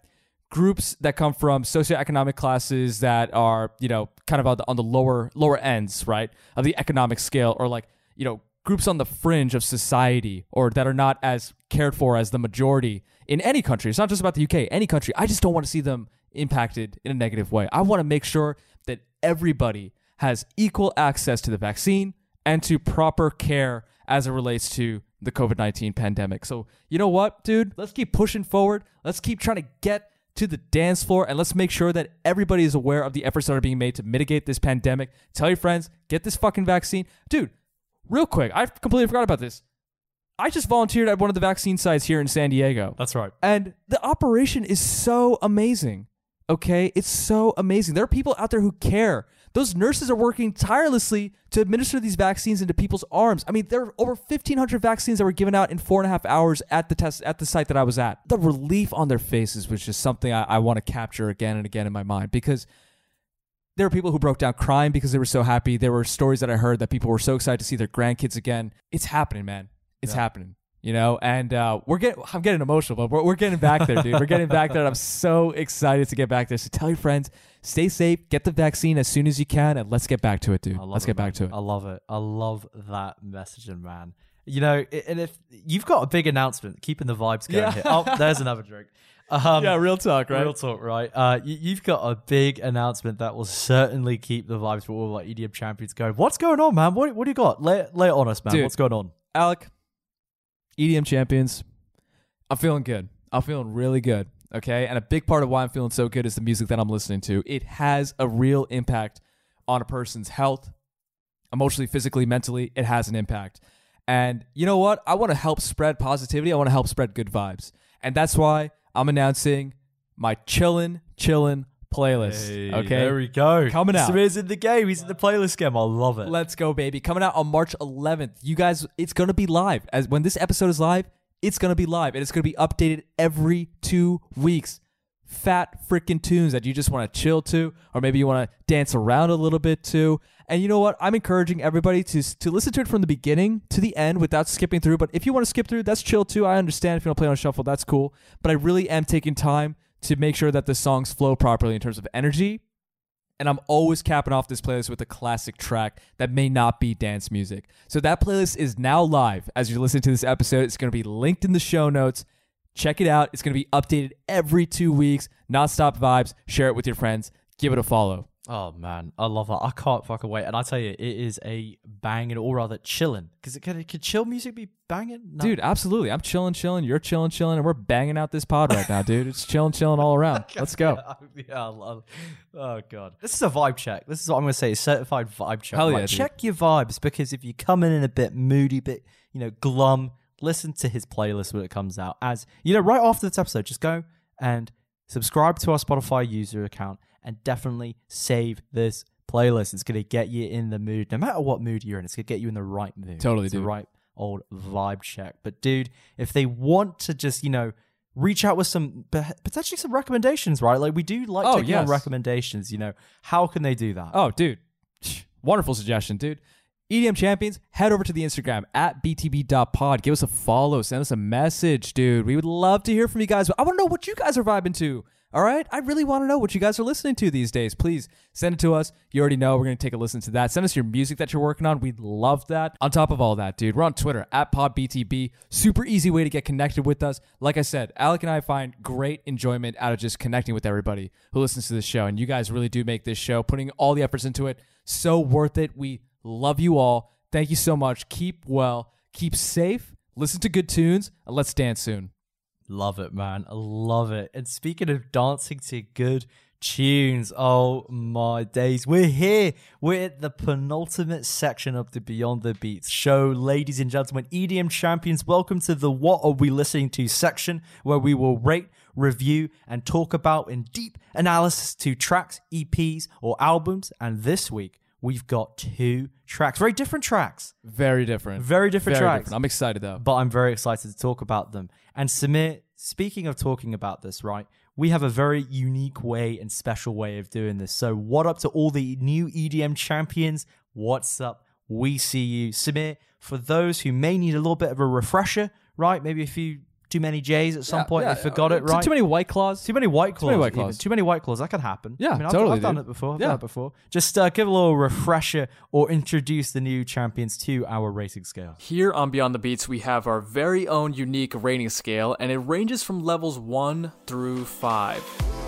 groups that come from socioeconomic classes that are you know kind of on the, on the lower lower ends right of the economic scale or like you know groups on the fringe of society or that are not as cared for as the majority in any country it's not just about the UK any country I just don't want to see them impacted in a negative way I want to make sure that everybody has equal access to the vaccine and to proper care as it relates to the COVID 19 pandemic. So, you know what, dude? Let's keep pushing forward. Let's keep trying to get to the dance floor and let's make sure that everybody is aware of the efforts that are being made to mitigate this pandemic. Tell your friends, get this fucking vaccine. Dude, real quick, I completely forgot about this. I just volunteered at one of the vaccine sites here in San Diego. That's right. And the operation is so amazing. Okay? It's so amazing. There are people out there who care. Those nurses are working tirelessly to administer these vaccines into people's arms. I mean, there are over 1,500 vaccines that were given out in four and a half hours at the test at the site that I was at. The relief on their faces was just something I, I want to capture again and again in my mind because there were people who broke down crying because they were so happy. There were stories that I heard that people were so excited to see their grandkids again. It's happening, man. It's happening. You know, and uh, we're getting. I'm getting emotional, but we're, we're getting back there, dude. We're getting back there. And I'm so excited to get back there. So tell your friends, stay safe, get the vaccine as soon as you can, and let's get back to it, dude. Let's it, get man. back to it. I love it. I love that messaging, man. You know, and if you've got a big announcement, keeping the vibes going Yeah. here. Oh, there's another drink. Um, yeah, real talk, right? Real talk, right? Uh, you, you've got a big announcement that will certainly keep the vibes for all our EDM champions going. What's going on, man? What, what do you got? Lay, lay it on us, man. Dude. What's going on? Alec, EDM champions. I'm feeling good. I'm feeling really good. Okay. And a big part of why I'm feeling so good is the music that I'm listening to. It has a real impact on a person's health, emotionally, physically, mentally. It has an impact. And you know what? I want to help spread positivity. I want to help spread good vibes. And that's why I'm announcing my chillin' chillin' playlist. okay. There we go. Coming out. Samir's in the game. He's in the playlist game. I love it. Let's go, baby. Coming out on March 11th. You guys, it's going to be live. As when this episode is live, it's going to be live and it's going to be updated every 2 weeks. Fat freaking tunes that you just want to chill to or maybe you want to dance around a little bit to. And you know what? I'm encouraging everybody to to listen to it from the beginning to the end without skipping through, but if you want to skip through, that's chill too. I understand if you want to play on shuffle, that's cool. But I really am taking time to make sure that the songs flow properly in terms of energy, and I'm always capping off this playlist with a classic track that may not be dance music. So that playlist is now live as you're listening to this episode. It's going to be linked in the show notes. Check it out. It's going to be updated every two weeks. Nonstop vibes. Share it with your friends. Give it a follow. Oh man, I love it. I can't fucking wait. And I tell you, it is a banging, or rather chilling. Because it could, could chill music be banging? No. Dude, absolutely. I'm chilling, chilling. You're chilling, chilling. And we're banging out this pod right now, dude. It's chilling, chilling all around. Let's go. yeah, I love. Oh god, this is a vibe check. This is what I'm gonna say. A certified vibe check. Hell yeah, dude. check your vibes because if you come in in a bit moody, bit you know glum, listen to his playlist when it comes out. As you know, right after this episode, just go and subscribe to our Spotify user account and definitely save this playlist. It's gonna get you in the mood, no matter what mood you're in. It's gonna get you in the right mood. Totally, it's the right old vibe check. But dude, if they want to just you know reach out with some potentially some recommendations, right? Like we do like Oh, taking on yes. recommendations. You know, how can they do that? Oh, dude. Wonderful suggestion, dude. EDM Champions, head over to the Instagram at btb.pod. Give us a follow. Send us a message, dude. We would love to hear from you guys. I want to know what you guys are vibing to. All right? I really want to know what you guys are listening to these days. Please send it to us. You already know. We're going to take a listen to that. Send us your music that you're working on. We'd love that. On top of all that, dude, we're on Twitter at podbtb. Super easy way to get connected with us. Like I said, Alec and I find great enjoyment out of just connecting with everybody who listens to this show. And you guys really do make this show, putting all the efforts into it, so worth it. We love you all. Thank you so much. Keep well, keep safe, listen to good tunes, and let's dance soon. Love it, man. Love it. And speaking of dancing to good tunes, oh my days. We're here. We're at the penultimate section of the Beyond the Beats show. Ladies and gentlemen, EDM champions, welcome to the What Are We Listening To section where we will rate, review, and talk about in deep analysis to tracks, EPs, or albums. And this week, we've got two tracks, very different tracks, Very different. very different Very tracks. different. I'm excited though. but I'm very excited to talk about them. And Samir, speaking of talking about this, right? We have a very unique way and special way of doing this. So, what up to all the new EDM champions? What's up? We see you. Samir, for those who may need a little bit of a refresher, right? Maybe a few too many J's at some point, Yeah, they forgot uh, it, right? Too many white claws. Too many white claws. Too many white claws. Too many white claws. That could happen. Yeah, I mean, I've, totally, I've done dude. it before. I've Yeah. done it before. Just uh, give a little refresher or introduce the new champions to our rating scale. Here on Beyond the Beats, we have our very own unique rating scale, and it ranges from levels 1 through 5.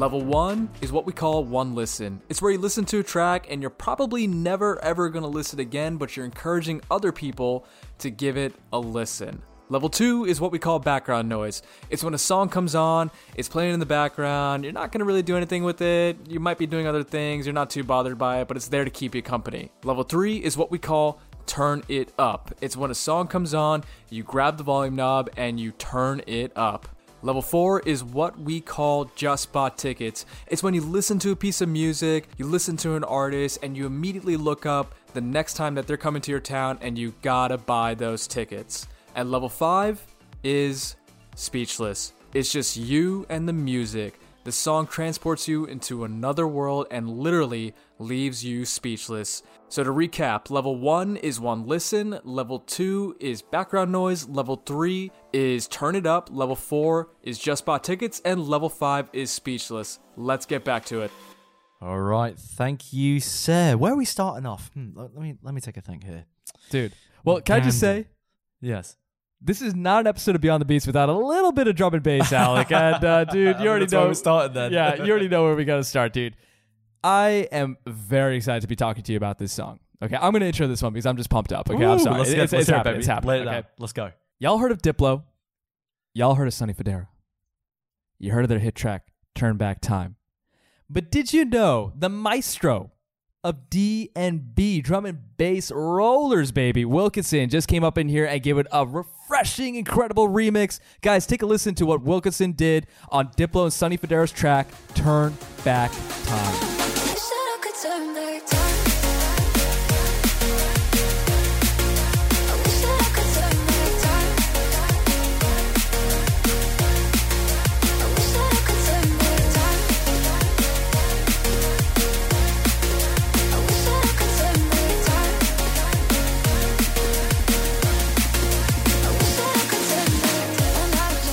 Level 1 is what we call one listen. It's where you listen to a track and you're probably never ever to listen again, but you're encouraging other people to give it a listen. Level 2 is what we call background noise. It's when a song comes on, it's playing in the background, you're not to really do anything with it, you might be doing other things, you're not too bothered by it, but it's there to keep you company. Level 3 is what we call turn it up. It's when a song comes on, you grab the volume knob and you turn it up. Level 4 is what we call just bought tickets. It's when you listen to a piece of music, you listen to an artist, and you immediately look up the next time that they're coming to your town and you gotta buy those tickets. And level 5 is speechless. It's just you and the music. The song transports you into another world and literally leaves you speechless. So to recap, level 1 is one listen, level 2 is background noise, level 3 is turn it up, level 4 is just bought tickets, and level 5 is speechless. Let's get back to it. All right, thank you, sir. Where are we starting off? Hmm, let let me let me take a think here. Dude. Well, can I just Gander. say, Yes. this is not an episode of Beyond the Beats without a little bit of drum and bass, Alec. And uh, dude, you already That's why know. we started then. yeah, you already know where we got to start, dude. I am very excited to be talking to you about this song. Okay, I'm going to intro this one because I'm just pumped up. Okay, I'm sorry. Let's, it's get, it's, let's it's it, happening. It's happening. It okay? Let's go. Y'all heard of Diplo? Y'all heard of Sonny Fodera? You heard of their hit track, Turn Back Time. But did you know the maestro of D and B drum and bass rollers, baby, Wilkinson, just came up in here and gave it a refreshing, incredible remix. Guys, take a listen to what Wilkinson did on Diplo and Sonny Fodera's track, Turn Back Time.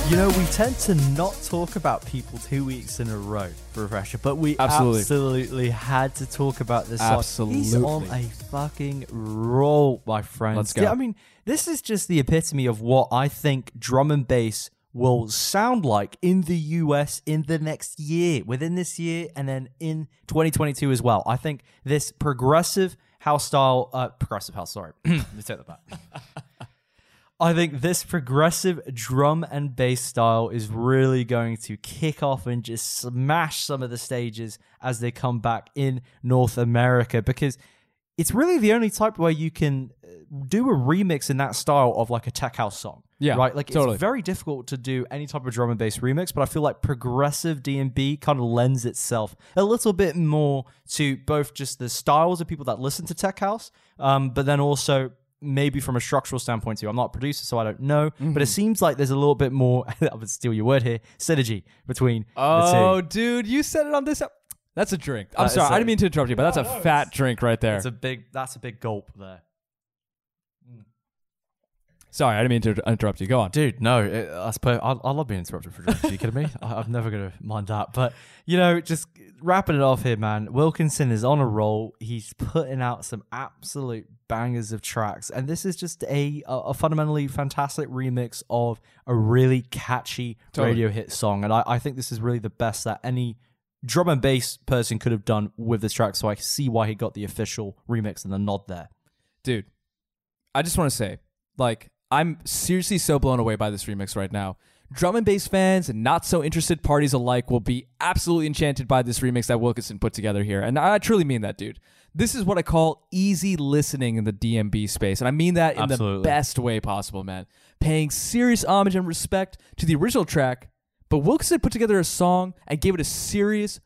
You know, we tend to not talk about people two weeks in a row for a refresher, but we Absolutely. absolutely, had to talk about this. song. He's on a fucking roll, my friends. Let's go. Yeah, I mean, this is just the epitome of what I think drum and bass will sound like in the US in the next year, within this year, and then in 2022 as well. I think this progressive house style, uh, progressive house, sorry, let me take that back. I think this progressive drum and bass style is really going to kick off and just smash some of the stages as they come back in North America because it's really the only type where you can uh, do a remix in that style of like a tech house song. Yeah, Right? Like totally. it's very difficult to do any type of drum and bass remix, but I feel like progressive D&B kind of lends itself a little bit more to both just the styles of people that listen to tech house, um, but then also maybe from a structural standpoint too. I'm not a producer, so I don't know, but Mm-hmm. it seems like there's a little bit more. I would steal your word here. Synergy between Oh, the two. dude, you said it on this. ep- That's a drink. I'm That sorry, I didn't mean to interrupt you, but that's a fat drink right there. That's a big. That's a big gulp there. Sorry, I didn't mean to interrupt you. Go on. Dude, no, it, I suppose I, I love being interrupted for drinks. Are you kidding me? I, I'm never gonna mind that. But you know, just wrapping it off here, man. Wilkinson is on a roll. He's putting out some absolute bangers of tracks, and this is just a a, a fundamentally fantastic remix of a really catchy Totally. radio hit song. And I, I think this is really the best that any drum and bass person could have done with this track. So I see why he got the official remix and the nod there. dude i just want to say like i'm seriously so blown away by this remix right now drum and bass fans and not so interested parties alike will be absolutely enchanted by this remix that wilkinson put together here and i truly mean that dude This is what I call easy listening in the D&B space. And I mean that in the best way possible, man. Paying serious homage and respect to the original track, but Wilkinson put together a song and gave it a serious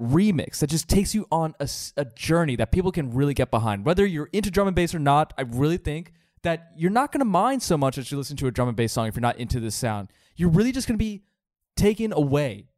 remix that just takes you on a journey that people can really get behind. Whether you're into drum and bass or not, I really think that you're not going to mind so much as you listen to a drum and bass song if you're not into this sound. You're really just going to be taken away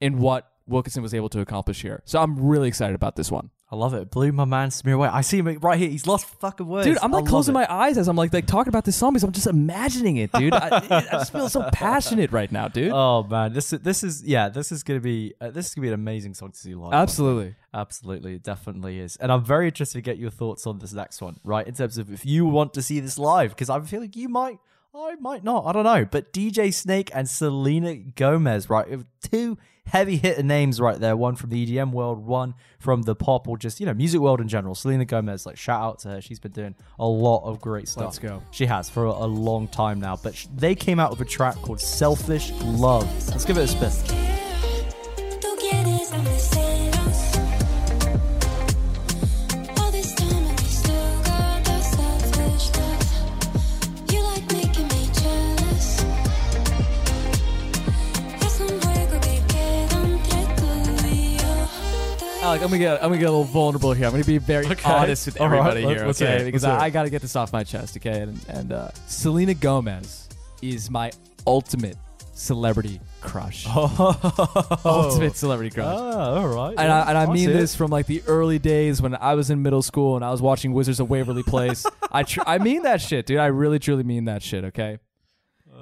in what Wilkinson was able to accomplish here. So I'm really excited about this one. I love it. Blew my man Samir away. I see him right here. He's lost fucking words. Dude, I'm like closing my eyes as I'm like like talking about this song because I'm just imagining it, dude. I, I just feel so passionate right now, dude. Oh man, this is this is yeah, this is gonna be uh, this is gonna be an amazing song to see live. Absolutely. Absolutely, it definitely is. And I'm very interested to get your thoughts on this next one, right? In terms of if you want to see this live, because I feel like you might, I might not, I don't know. But DJ Snake and Selena Gomez, right? Two heavy hitter names right there. One from the EDM world, one from the pop or just, you know, music world in general. Selena Gomez, like, shout out to her. She's been doing a lot of great stuff. Let's go. She has for a, a long time now. But they came out with a track called Selfish Love. Let's give it a spin. I'm gonna get I'm gonna get a little vulnerable here. I'm gonna be very honest with All right, everybody here, let's okay? it, Because let's hear I, it. I gotta get this off my chest, okay? And and uh, Selena Gomez is my ultimate celebrity crush. Ultimate celebrity crush. Ah, all right. And I, and I mean see it. this from like the early days when I was in middle school and I was watching Wizards of Waverly Place. I tr- I mean that shit, dude. I really truly mean that shit. Okay.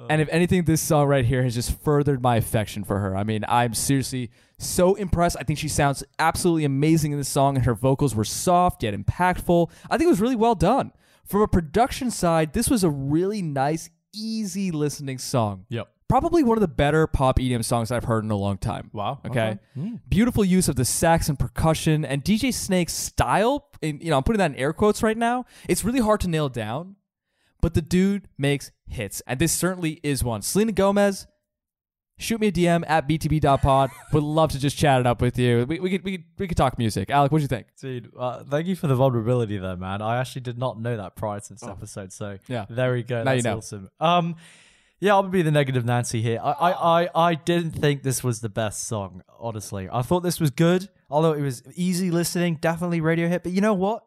And if anything, this song right here has just furthered my affection for her. I mean, I'm seriously so impressed. I think she sounds absolutely amazing in this song, and her vocals were soft yet impactful. I think it was really well done. From a production side, this was a really nice, easy listening song. Yep. Probably one of the better pop EDM songs I've heard in a long time. Wow, Okay. okay. Hmm. Beautiful use of the sax and percussion and DJ Snake's style. You know, I'm putting that in air quotes right now. It's really hard to nail down, but the dude makes hits, and this certainly is one. Selena Gomez, shoot me a DM at btb.pod. Would love to just chat it up with you. We, we could we could we could talk music. Alec, what do you think? Dude, uh, thank you for the vulnerability there, man. I actually did not know that prior to this episode, so Oh. Yeah. there we go. Now you know. awesome. Um, yeah, I'll be the negative Nancy here. I, I, I, I didn't think this was the best song, honestly. I thought this was good, although it was easy listening, definitely radio hit. But you know what?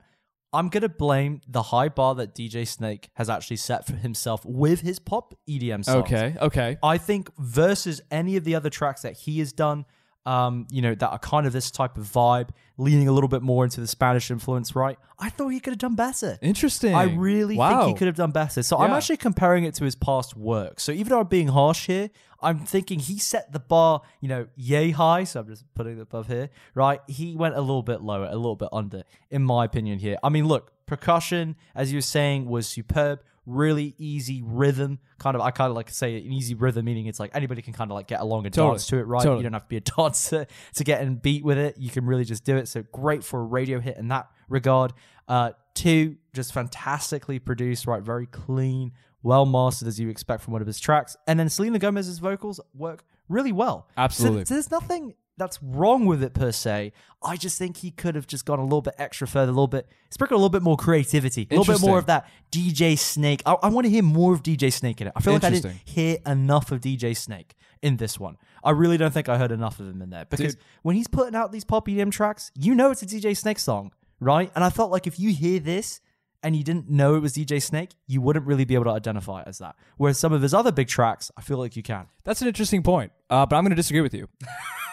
I'm gonna blame the high bar that DJ Snake has actually set for himself with his pop EDM songs. Okay, okay. I think versus any of the other tracks that he has done, um, you know, that are kind of this type of vibe, leaning a little bit more into the Spanish influence, right? I thought he could have done better. Interesting. I really wow. think he could have done better. So I'm actually comparing it to his past work. So even though I'm being harsh here, I'm thinking he set the bar, you know, yay high. So I'm just putting it above here, right? He went a little bit lower, a little bit under, in my opinion here. I mean, look, percussion, as you were saying, was superb. Really easy rhythm, kind of. I kind of like to say an easy rhythm, meaning it's like anybody can kind of like get along and Totally. dance to it, right? Totally. You don't have to be a dancer to get and beat with it. You can really just do it. So great for a radio hit in that regard. Uh, two, just fantastically produced, right? Very clean, well mastered as you expect from one of his tracks. And then Selena Gomez's vocals work really well. So- Absolutely. So, there's nothing that's wrong with it per se. I just think he could have just gone a little bit extra further, a little bit, sprinkle a little bit more creativity, a little bit more of that DJ Snake. I, I want to hear more of DJ Snake in it. I feel like I didn't hear enough of DJ Snake in this one. I really don't think I heard enough of him in there because Dude. when he's putting out these pop EDM tracks, you know it's a DJ Snake song, right? And I felt like if you hear this and you didn't know it was DJ Snake, you wouldn't really be able to identify it as that. Whereas some of his other big tracks, I feel like you can. That's an interesting point, uh, but I'm going to disagree with you.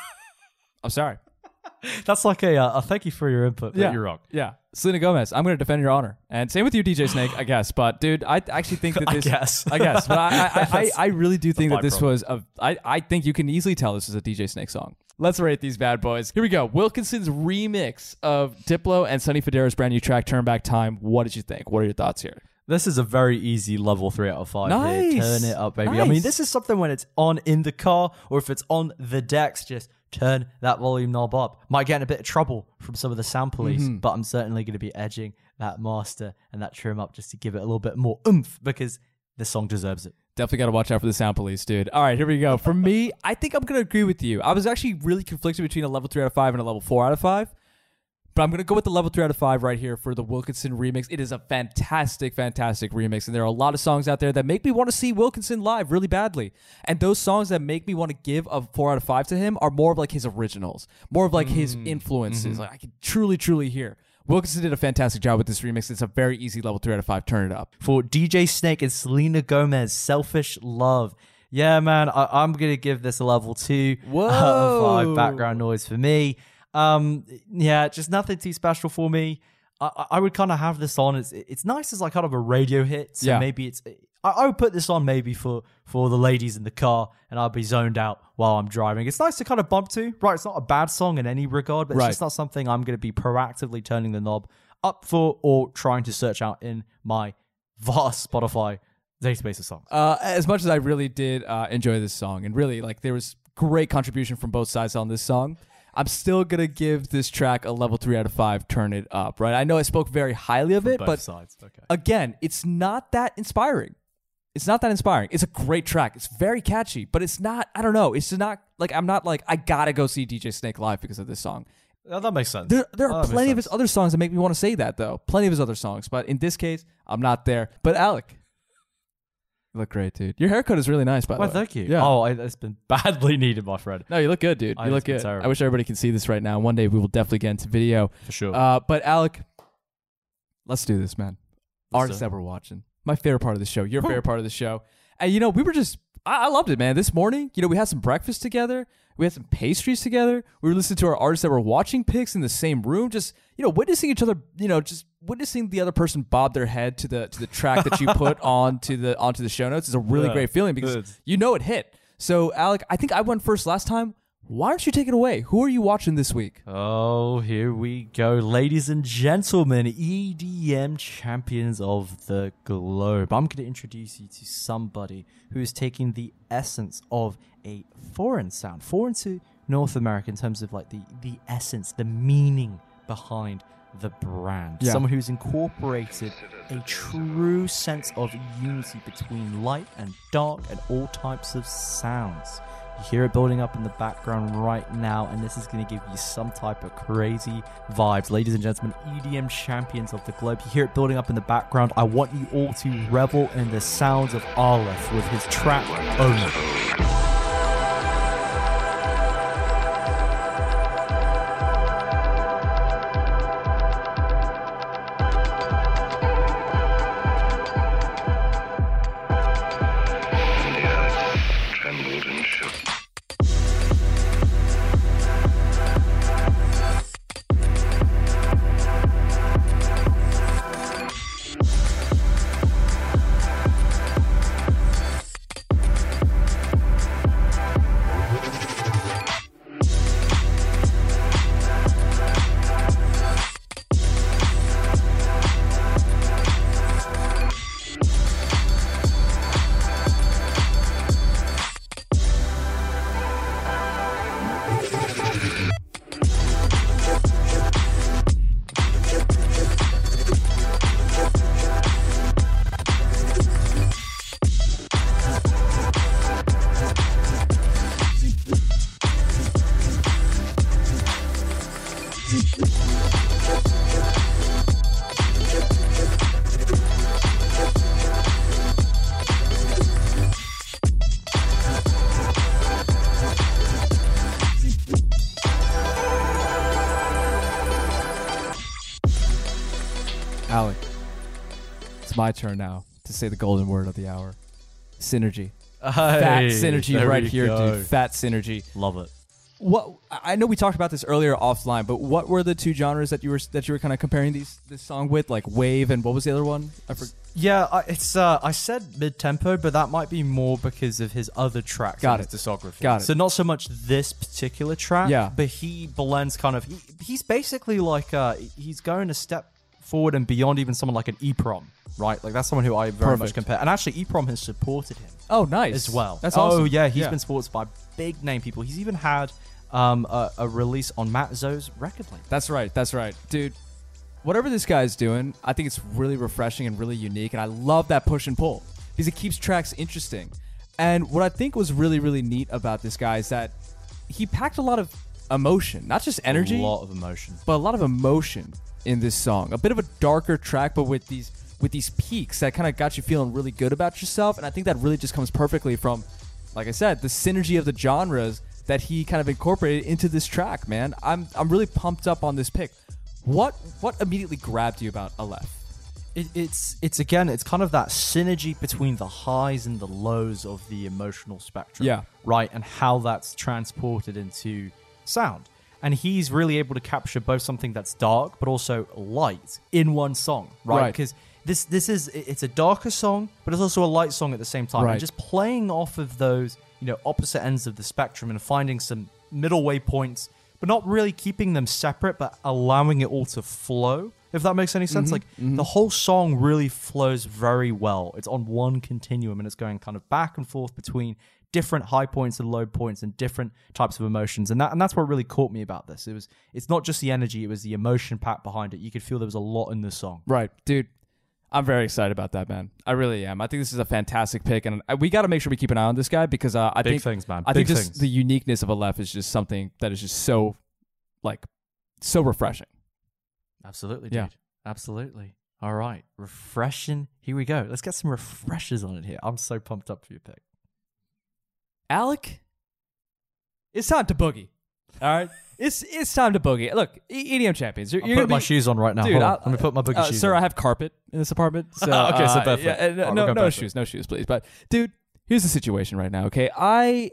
I'm sorry. That's like a, uh, a thank you for your input, but you're wrong. Yeah. Selena Gomez, I'm going to defend your honor. And same with you, DJ Snake, I guess. But, dude, I actually think that I this. guess. I guess. But I, I, I, I, really do think that this byproduct. was a. I, I think you can easily tell this is a DJ Snake song. Let's rate these bad boys. Here we go. Wilkinson's remix of Diplo and Sonny Fodera's brand new track, Turn Back Time. What did you think? What are your thoughts here? This is a very easy level three out of five. Nice. Here. Turn it up, baby. I Nice. mean, this is something when it's on in the car or if it's on the decks, just turn that volume knob up. Might get in a bit of trouble from some of the sound police, Mm-hmm. but I'm certainly going to be edging that master and that trim up just to give it a little bit more oomph because the song deserves it. Definitely got to watch out for the sound police, dude. All right, here we go. For me, I think I'm going to agree with you. I was actually really conflicted between a level 3 out of 5 and a level 4 out of 5. But I'm gonna go with the level three out of five right here for the Wilkinson remix. It is a fantastic, fantastic remix, and there are a lot of songs out there that make me want to see Wilkinson live really badly. And those songs that make me want to give a four out of five to him are more of like his originals, more of like his mm, influences. Mm-hmm. Like I can truly, truly hear. Wilkinson did a fantastic job with this remix. It's a very easy level three out of five. Turn it up. for DJ Snake and Selena Gomez, Selfish Love. Yeah, man, I, I'm gonna give this a level two out of Whoa. five background noise for me. Um, yeah, just nothing too special for me. I, I- would kind of have this on. It's it's nice as like kind of a radio hit. So Yeah. maybe it's. I, I would put this on maybe for for the ladies in the car, and I'll be zoned out while I'm driving. It's nice to kind of bump to. Right, it's not a bad song in any regard, but it's Right. just not something I'm going to be proactively turning the knob up for or trying to search out in my vast Spotify database of songs. Uh, as much as I really did uh, enjoy this song, and really like there was great contribution from both sides on this song, I'm still gonna give this track a level three out of five. Turn it up, right? I know I spoke very highly of it, but sides. Okay. again, it's not that inspiring. It's not that inspiring. It's a great track. It's very catchy, but it's not. I don't know. It's just not like I'm not like I gotta go see DJ Snake live because of this song. Oh, that makes sense. There, there Oh, are that plenty of his other songs that make me want to say that, though. Plenty of his other songs, but in this case, I'm not there. But Alec, look great, dude. Your haircut is really nice, by the way. thank you. Yeah. Oh, I, it's been badly needed, my friend. No, you look good, dude. You know look it's been good. terrible. I wish everybody can see this right now. One day we will definitely get into video. For sure. Uh, but Alec, let's do this, man. Let's Artists do that we're watching. My favorite part of the show. Your favorite part of the show. And you know, we were just I, I loved it, man. This morning, you know, we had some breakfast together. We had some pastries together. We were listening to our artists that were watching picks in the same room, just you know, witnessing each other, you know, just witnessing the other person bob their head to the to the track that you put onto the onto the show notes is a really Yeah. great feeling because Good. you know it hit. So, Alec, I think I went first last time. Why don't you take it away? Who are you watching this week? Oh, here we go. Ladies and gentlemen, EDM champions of the globe. I'm going to introduce you to somebody who is taking the essence of a foreign sound, foreign to North America in terms of like the, the essence, the meaning behind the brand. Yeah. Someone who's incorporated a true sense of unity between light and dark and all types of sounds. You hear it building up in the background right now, and this is going to give you some type of crazy vibes. Ladies and gentlemen, EDM champions of the globe, you hear it building up in the background. I want you all to revel in the sounds of Aleph with his track Omen. My turn now to say the golden word of the hour. Synergy. Fat synergy right here, go. dude. Fat synergy. Love it. What I I know we talked about this earlier offline, but what were the two genres that you were that you were kind of comparing these this song with, like wave and what was the other one? I forgot. Yeah, I, it's. Uh, I said mid tempo, but that might be more because of his other tracks. Got it. His discography. Got it. So not so much this particular track. Yeah. But he blends kind of. He, he's basically like. Uh, he's going a step forward and beyond even someone like an EPROM, right? Like that's someone who I very much compare. And actually, EPROM has supported him Oh, nice as well. That's oh awesome. yeah, he's been supported by big name people. He's even had um, a, a release on Mat Zo's record label. That's right. That's right, dude. Whatever this guy's doing, I think it's really refreshing and really unique, and I love that push and pull because it keeps tracks interesting. And what I think was really, really neat about this guy is that he packed a lot of emotion, not just energy, A lot of emotion. but a lot of emotion in this song. A bit of a darker track, but with these with these peaks that kind of got you feeling really good about yourself. And I think that really just comes perfectly from, like I said, the synergy of the genres that he kind of incorporated into this track. Man, I'm I'm really pumped up on this pick. What what immediately grabbed you about Aleph? It, it's it's again it's kind of that synergy between the highs and the lows of the emotional spectrum Yeah. right and how that's transported into sound and he's really able to capture both something that's dark but also light in one song right? Right. because this this is it's a darker song but it's also a light song at the same time. Right. and just playing off of those you know opposite ends of the spectrum and finding some middle way points but not really keeping them separate but allowing it all to flow if that makes any sense. Mm-hmm, like the whole song really flows very well. It's on one continuum and it's going kind of back and forth between different high points and low points and different types of emotions and that and that's what really caught me about this it was it's not just the energy it was the emotion pack behind it you could feel there was a lot in this song Right, dude. I'm very excited about that, man. I really am. I think this is a fantastic pick, and we got to make sure we keep an eye on this guy because uh, I Big think things, man. I Big think just things. the uniqueness of Aleph is just something that is just so, like, so refreshing. absolutely Yeah. dude absolutely all right refreshing here we go let's get some refreshers on it here i'm so pumped up for your pick Alec, it's time to boogie. All right, it's it's time to boogie. Look, EDM champions. You're, i'm you're putting gonna my shoes on right now Dude, Hold on. Let me put my boogie uh, shoes Sir, on. I have carpet in this apartment. So, Okay, so uh, perfect. yeah, uh, right, no, no, no barefoot. shoes, no shoes, please. But dude, here's the situation right now. Okay, I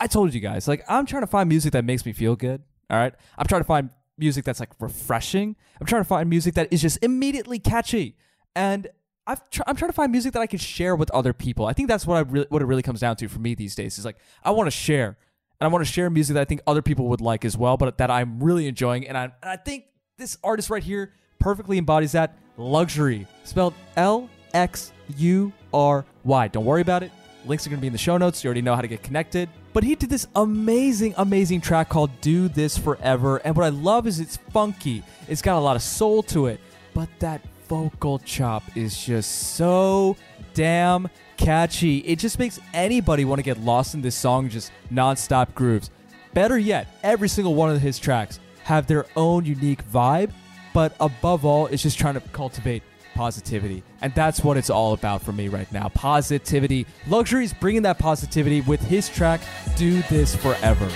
I told you guys, like, I'm trying to find music that makes me feel good. All right, I'm trying to find music that's like refreshing. I'm trying to find music that is just immediately catchy, and I've tr- I'm trying to find music that I can share with other people. I think that's what I what it really comes down to for me these days. Is like I want to share, and I want to share music that I think other people would like as well, but that I'm really enjoying. And I and I think this artist right here perfectly embodies that LXURY, spelled L X U R Y. Don't worry about it. Links are going to be in the show notes. You already know how to get connected. But he did this amazing, amazing track called Do This Forever. And what I love is it's funky. It's got a lot of soul to it. But that vocal chop is just so damn catchy. It just makes anybody want to get lost in this song, just nonstop grooves. Better yet, every single one of his tracks have their own unique vibe, but above all, it's just trying to cultivate positivity. And that's what it's all about for me right now. Positivity. LXURY's bringing that positivity with his track, Do This Forever.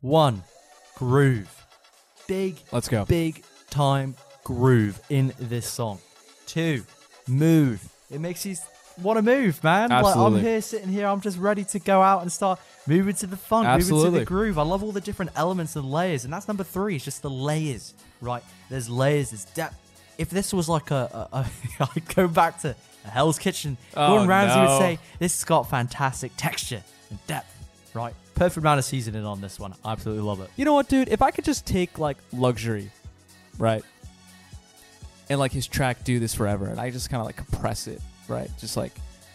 One, groove. Big, Let's go. big time groove in this song. Two, move. It makes you want to move, man. Like Absolutely. I'm here, sitting here. I'm just ready to go out and start moving to the funk, moving to the groove. I love all the different elements and layers, and that's number three. It's just the layers, right? There's layers. There's depth. If this was like a, a, a I go back to Hell's Kitchen. Oh, Gordon Ramsay no. would say this has got fantastic texture and depth, right? Perfect amount of seasoning on this one. I absolutely love it. You know what, dude? If I could just take like LXURY, right, and like his track "Do This Forever," and I just kind of like compress it, right, just like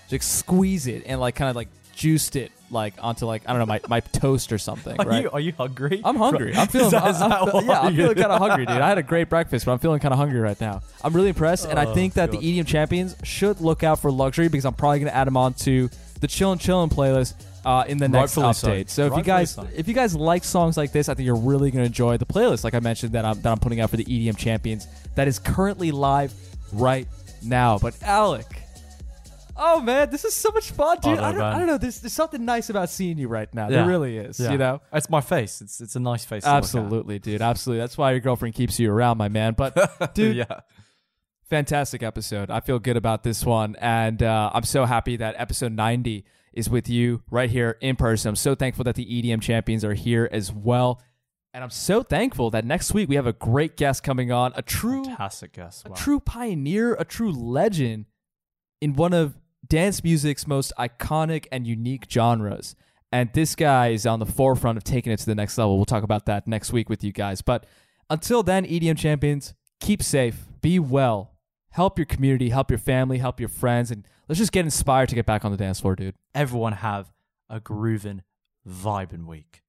just squeeze it and like kind of like juiced it like onto like I don't know my, my toast or something, Are right? you are you hungry? I'm hungry. I'm feeling. That- I'm, I'm- yeah, I'm feeling kind of hungry, dude. I had a great breakfast, but I'm feeling kind of hungry right now. I'm really impressed, and I Oh, think that God. the EDM champions should look out for LXURY because I'm probably going to add them on to the Chillin' Chillin' playlist uh, in the next Rightfully so. update. So, if you Rightfully guys so. if you guys like songs like this, I think you're really going to enjoy the playlist. Like I mentioned that I'm that I'm putting out for the EDM champions that is currently live right now. But Alec, oh man, this is so much fun, dude. Oh, I, don't. I don't know. There's, there's something nice about seeing you right now. Yeah. There really is. Yeah. You know. it's my face. It's it's a nice face. to look at. Absolutely, dude. Absolutely. That's why your girlfriend keeps you around, my man. But dude, yeah. fantastic episode. I feel good about this one, and uh, I'm so happy that episode 90 is with you right here in person. I'm so thankful that the EDM champions are here as well, and I'm so thankful that next week we have a great guest coming on, a true, Fantastic guess. a true pioneer, a true legend in one of dance music's most iconic and unique genres. And this guy is on the forefront of taking it to the next level. We'll talk about that next week with you guys. But until then, EDM champions, keep safe, be well, help your community, help your family, help your friends, and let's just get inspired to get back on the dance floor, dude. Everyone have a grooving, vibing week.